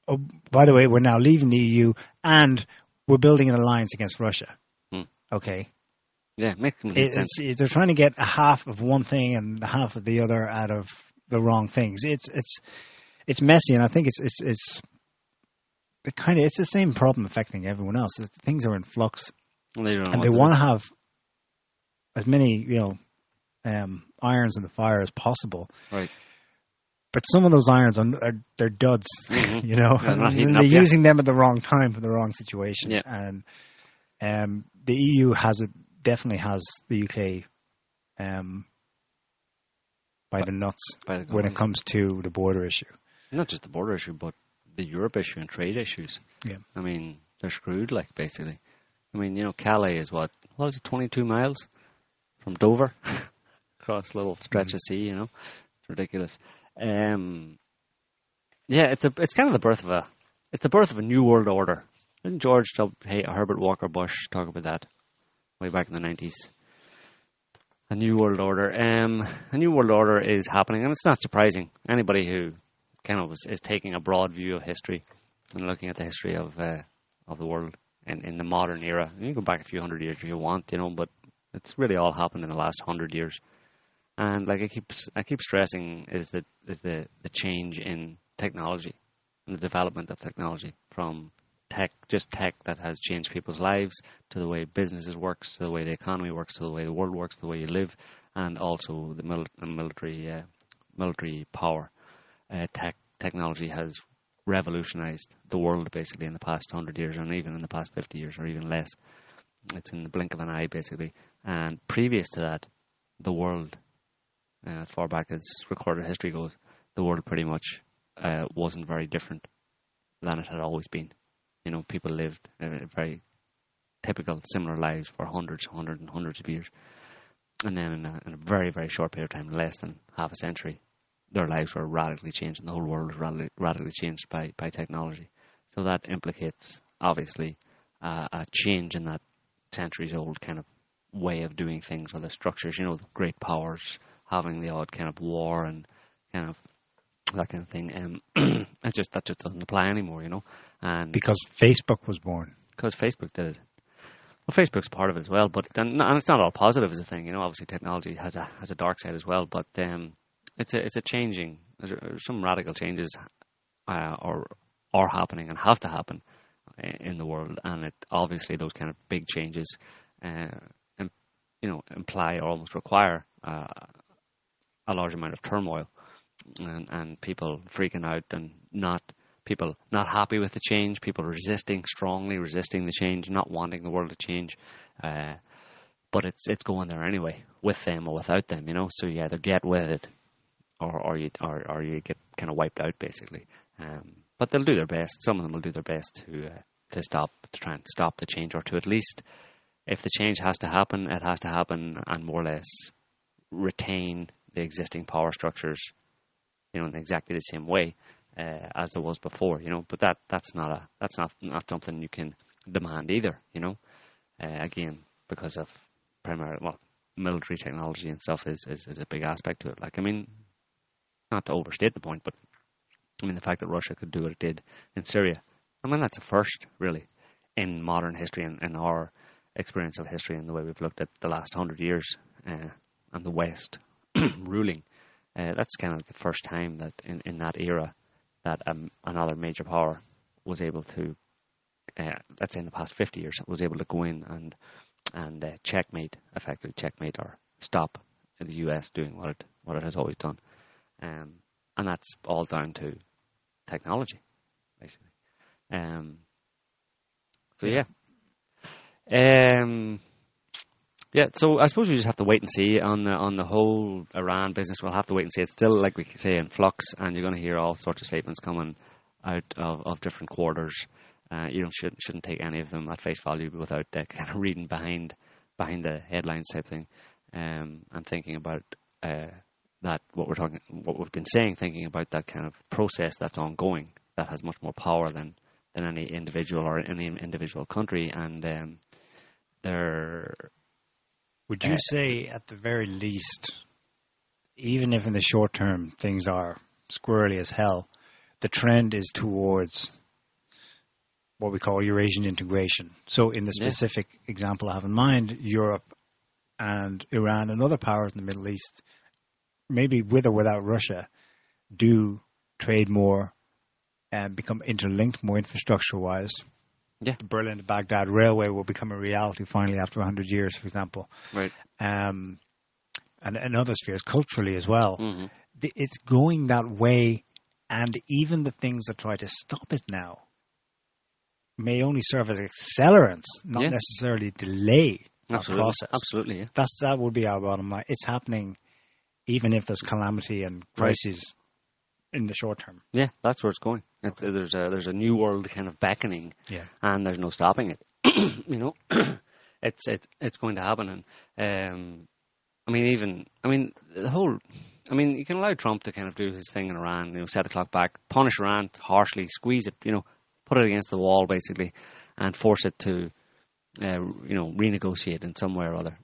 Oh, by the way, we're now leaving the EU and we're building an alliance against Russia. Hmm. Okay, Yeah, makes complete it, sense. it- they're trying to get a half of one thing and half of the other out of the wrong things. It's it's it's messy, and I think it's it's it's the kind of it's the same problem affecting everyone else. It's, things are in flux, Well, they and they want to have as many you know um, irons in the fire as possible. Right. But some of those irons are, are they're duds, Mhm. [LAUGHS] you know. Yeah, [LAUGHS] they're not and they're up yet. using them at the wrong time for the wrong situation. Yeah. And um, the EU has it definitely has the UK um, by the nuts By the when it comes to the border issue. not just the border issue, but the Europe issue and trade issues. Yeah. I mean, they're screwed, like basically. I mean, you know, Calais is what? What is it? Twenty-two miles from Dover [LAUGHS] across a little stretch of sea. You know, it's ridiculous. Um, yeah, it's a it's kind of the birth of a it's the birth of a new world order. Didn't George W. Hey, Herbert Walker Bush talk about that way back in the nineties? A new world order. Um, a new world order is happening, and it's not surprising. Anybody who kind of was, is taking a broad view of history and looking at the history of uh, of the world in, in the modern era. You can go back a few hundred years if you want, you know, but it's really all happened in the last hundred years. And like I keep I keep stressing is that is the the change in technology and the development of technology from tech just tech that has changed people's lives to the way businesses works to the way the economy works to the way the world works the way you live and also the mil- military uh, military power uh, tech technology has revolutionized the world basically in the past hundred years, and even in the past fifty years, or even less. It's in the blink of an eye, basically. And previous to that, the world, uh, as far back as recorded history goes, the world pretty much uh, wasn't very different than it had always been. You know, people lived very typical, similar lives for hundreds, hundreds, and hundreds of years. And then in a, in a very, very short period of time, less than half a century, their lives were radically changed and the whole world was radically, radically changed by, by technology. So that implicates, obviously, uh, a change in that centuries old kind of way of doing things or the structures, you know, the great powers having the odd kind of war and kind of that kind of thing. Um, [CLEARS THROAT] it just that just doesn't apply anymore, you know. And Because Facebook was born. because Facebook did it. Well, Facebook's part of it as well, but and, and it's not all positive as a thing. You know, obviously technology has a has a dark side as well, but um, it's a it's a changing. There's some radical changes uh, are are happening and have to happen in the world, and it obviously those kind of big changes, uh, you know, imply or almost require uh, a large amount of turmoil and and people freaking out and not people not happy with the change, people resisting strongly, resisting the change, not wanting the world to change. Uh, but it's it's going there anyway, with them or without them, you know. So you either get with it, or or you or, or you get kind of wiped out, basically. Um, but they'll do their best. Some of them will do their best to uh, to stop to try and stop the change, or to at least, if the change has to happen, it has to happen and more or less retain the existing power structures, you know, in exactly the same way uh, as there was before, you know. But that that's not a that's not not something you can demand either, you know. Uh, again, because of primary well, military technology and stuff is, is is a big aspect to it. Like, I mean, not to overstate the point, but I mean the fact that Russia could do what it did in Syria, I mean that's a first really in modern history and in our experience of history and the way we've looked at the last hundred years uh, and the West [CLEARS THROAT] ruling. Uh, that's kind of like the first time that in, in that era that um, another major power was able to, uh, let's say in the past 50 years, was able to go in and and uh, checkmate, effectively checkmate or stop the US doing what it what it has always done, um, and that's all down to technology, basically. Um, so yeah. Um, yeah, so I suppose we just have to wait and see on the on the whole Iran business. We'll have to wait and see. It's still, like we say, in flux, and you're going to hear all sorts of statements coming out of, of different quarters. Uh, you don't should, shouldn't take any of them at face value without uh, kind of reading behind behind the headlines type thing, um, and thinking about uh, that what we're talking, what we've been saying, thinking about that kind of process that's ongoing that has much more power than than any individual or any individual country, and um, there. Would you say, at the very least, even if in the short term things are squirrely as hell, the trend is towards what we call Eurasian integration. So, in the Yeah. specific example I have in mind, Europe and Iran and other powers in the Middle East, maybe with or without Russia, do trade more and become interlinked more infrastructure wise. Yeah. The Berlin to Baghdad railway will become a reality finally after 100 years, for example. Right. Um, and in other spheres, culturally as well. hmm It's going that way, and even the things that try to stop it now may only serve as accelerants, not Yeah. necessarily delay that Absolutely. process. Absolutely. Yeah. That's that would be our bottom line. It's happening, even if there's calamity and crises in the short term. Yeah, that's where it's going. It, there's a there's a new world kind of beckoning, Yeah. and there's no stopping it. [CLEARS THROAT] you know, [CLEARS THROAT] it's it's it's going to happen, and um, I mean, even I mean the whole. I mean, you can allow Trump to kind of do his thing in Iran, you know, set the clock back, punish Iran harshly, squeeze it, you know, put it against the wall basically, and force it to, uh, you know, renegotiate in some way or other.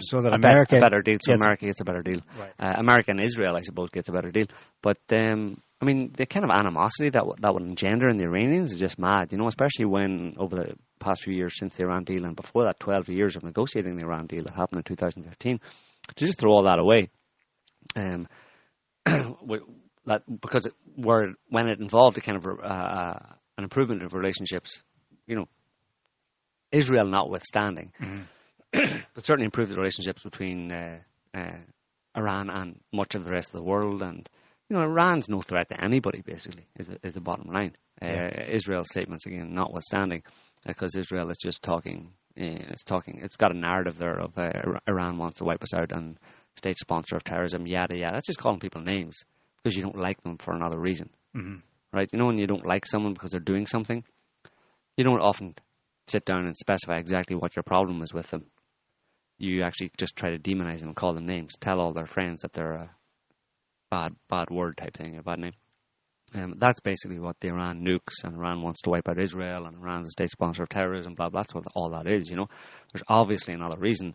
So that bet- America, a better deal. So Yes. America gets a better deal. Right. Uh, America and Israel, I suppose, gets a better deal. But um, I mean, the kind of animosity that that would engender in the Iranians is just mad. You know, especially when over the past few years since the Iran deal and before that, twelve years of negotiating the Iran deal that happened in 2015, to just throw all that away. Um, [CLEARS THROAT] that because it were when it involved a kind of uh, an improvement of relationships, you know, Israel notwithstanding Mhm. [CLEARS THROAT] but certainly improved the relationships between uh, uh, Iran and much of the rest of the world. And you know, Iran's no threat to anybody. Basically, is the, is the bottom line. Uh, Israel's statements again, notwithstanding, because Israel is just talking. Uh, it's talking. It's got a narrative there of uh, Iran wants to wipe us out and state sponsor of terrorism. Yada yada. That's just calling people names because you don't like them for another reason, Mhm. right? You know, when you don't like someone because they're doing something, you don't often sit down and specify exactly what your problem is with them you actually just try to demonize them call them names. Tell all their friends that they're a bad, bad word type thing, a bad name. Um, that's basically what the Iran nukes, and Iran wants to wipe out Israel, and Iran's a state sponsor of terrorism. Blah blah. That's what all that is. You know, there's obviously another reason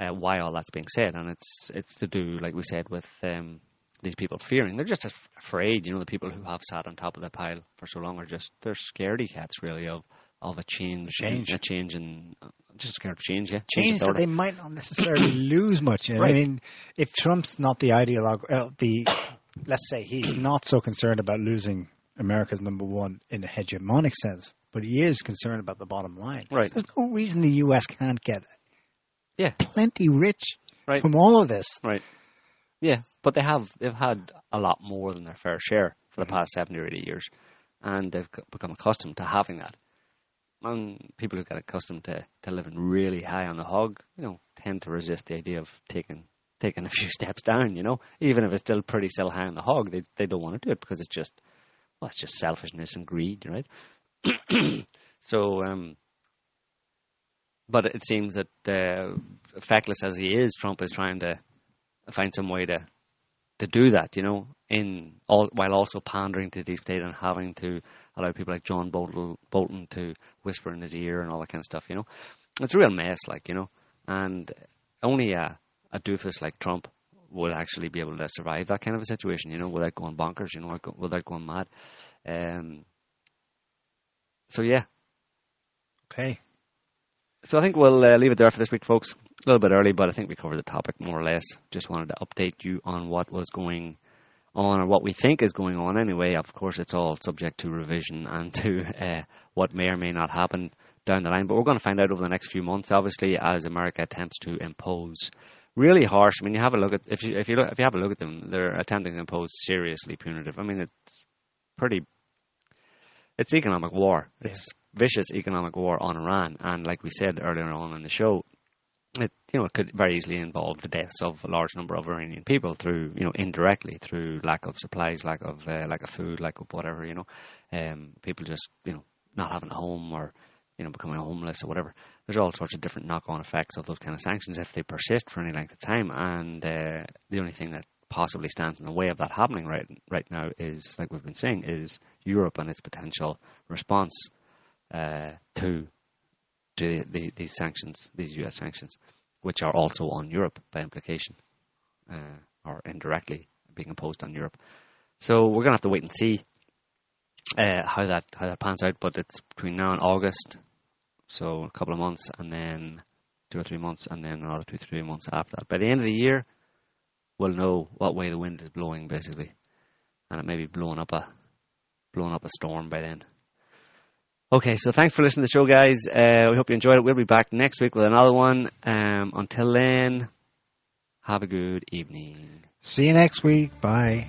uh, why all that's being said, and it's it's to do, like we said, with um, these people fearing. They're just af- afraid. You know, the people who have sat on top of the pile for so long are just they're scaredy cats, really, of of a change, Change. a change, and just scared of change. Yeah, change that they might not necessarily [CLEARS THROAT] lose much. in. I Right. mean, if Trump's not the ideologue, uh, the let's say he's [CLEARS THROAT] not so concerned about losing America's number one in a hegemonic sense, but he is concerned about the bottom line. Right. There's no reason the U.S. can't get Yeah. plenty rich Right. from all of this. Right. Yeah, but they have they've had a lot more than their fair share for the Mhm. past seventy or eighty years, and they've become accustomed to having that. And people who get accustomed to, to living really high on the hog, you know, tend to resist the idea of taking taking a [LAUGHS] few steps down. You know, even if it's still pretty still high on the hog, they they don't want to do it because it's just well, it's just selfishness and greed, right? [CLEARS THROAT] so, um, but it seems that uh, feckless as he is, Trump is trying to find some way to to do that, you know, in all while also pandering to the state and having to allow people like John Bolton, Bolton to whisper in his ear and all that kind of stuff, you know. It's a real mess, like you know, and only a a doofus like Trump would actually be able to survive that kind of a situation, you know, without going bonkers, you know, without going mad. Um, so yeah, Okay. so I think we'll uh, leave it there for this week, folks. A little bit early, but I think we covered the topic more or less. Just wanted to update you on what was going on, or what we think is going on. Anyway, of course, it's all subject to revision [LAUGHS] and to uh, what may or may not happen down the line. But we're going to find out over the next few months, obviously, as America attempts to impose really harsh. I mean, you have a look at if you if you look, if you have a look at them, they're attempting to impose seriously punitive. I mean, it's pretty. It's economic war. Yeah. It's vicious economic war on Iran, and like we said earlier on in the show, it you know it could very easily involve the deaths of a large number of Iranian people through you know indirectly through lack of supplies, lack of uh, lack of food, lack of whatever you know, um, people just you know not having a home or you know becoming homeless or whatever. There's all sorts of different knock-on effects of those kind of sanctions if they persist for any length of time, and uh, the only thing that possibly stands in the way of that happening right right now is like we've been saying is Europe and its potential response uh, to to the, these sanctions, these U.S. sanctions, which are also on Europe by implication, uh, or indirectly being imposed on Europe. So we're gonna have to wait and see uh, how that how that pans out. But it's between now and August, so a couple of months, and then two or three months, and then another two three months after that. By the end of the year, we'll know what way the wind is blowing, basically, and it may be blowing up a blowing up a storm by then. Okay, so thanks for listening to the show, guys. Uh, we hope you enjoyed it. We'll be back next week with another one. Um, until then, have a good evening. See you next week. Bye.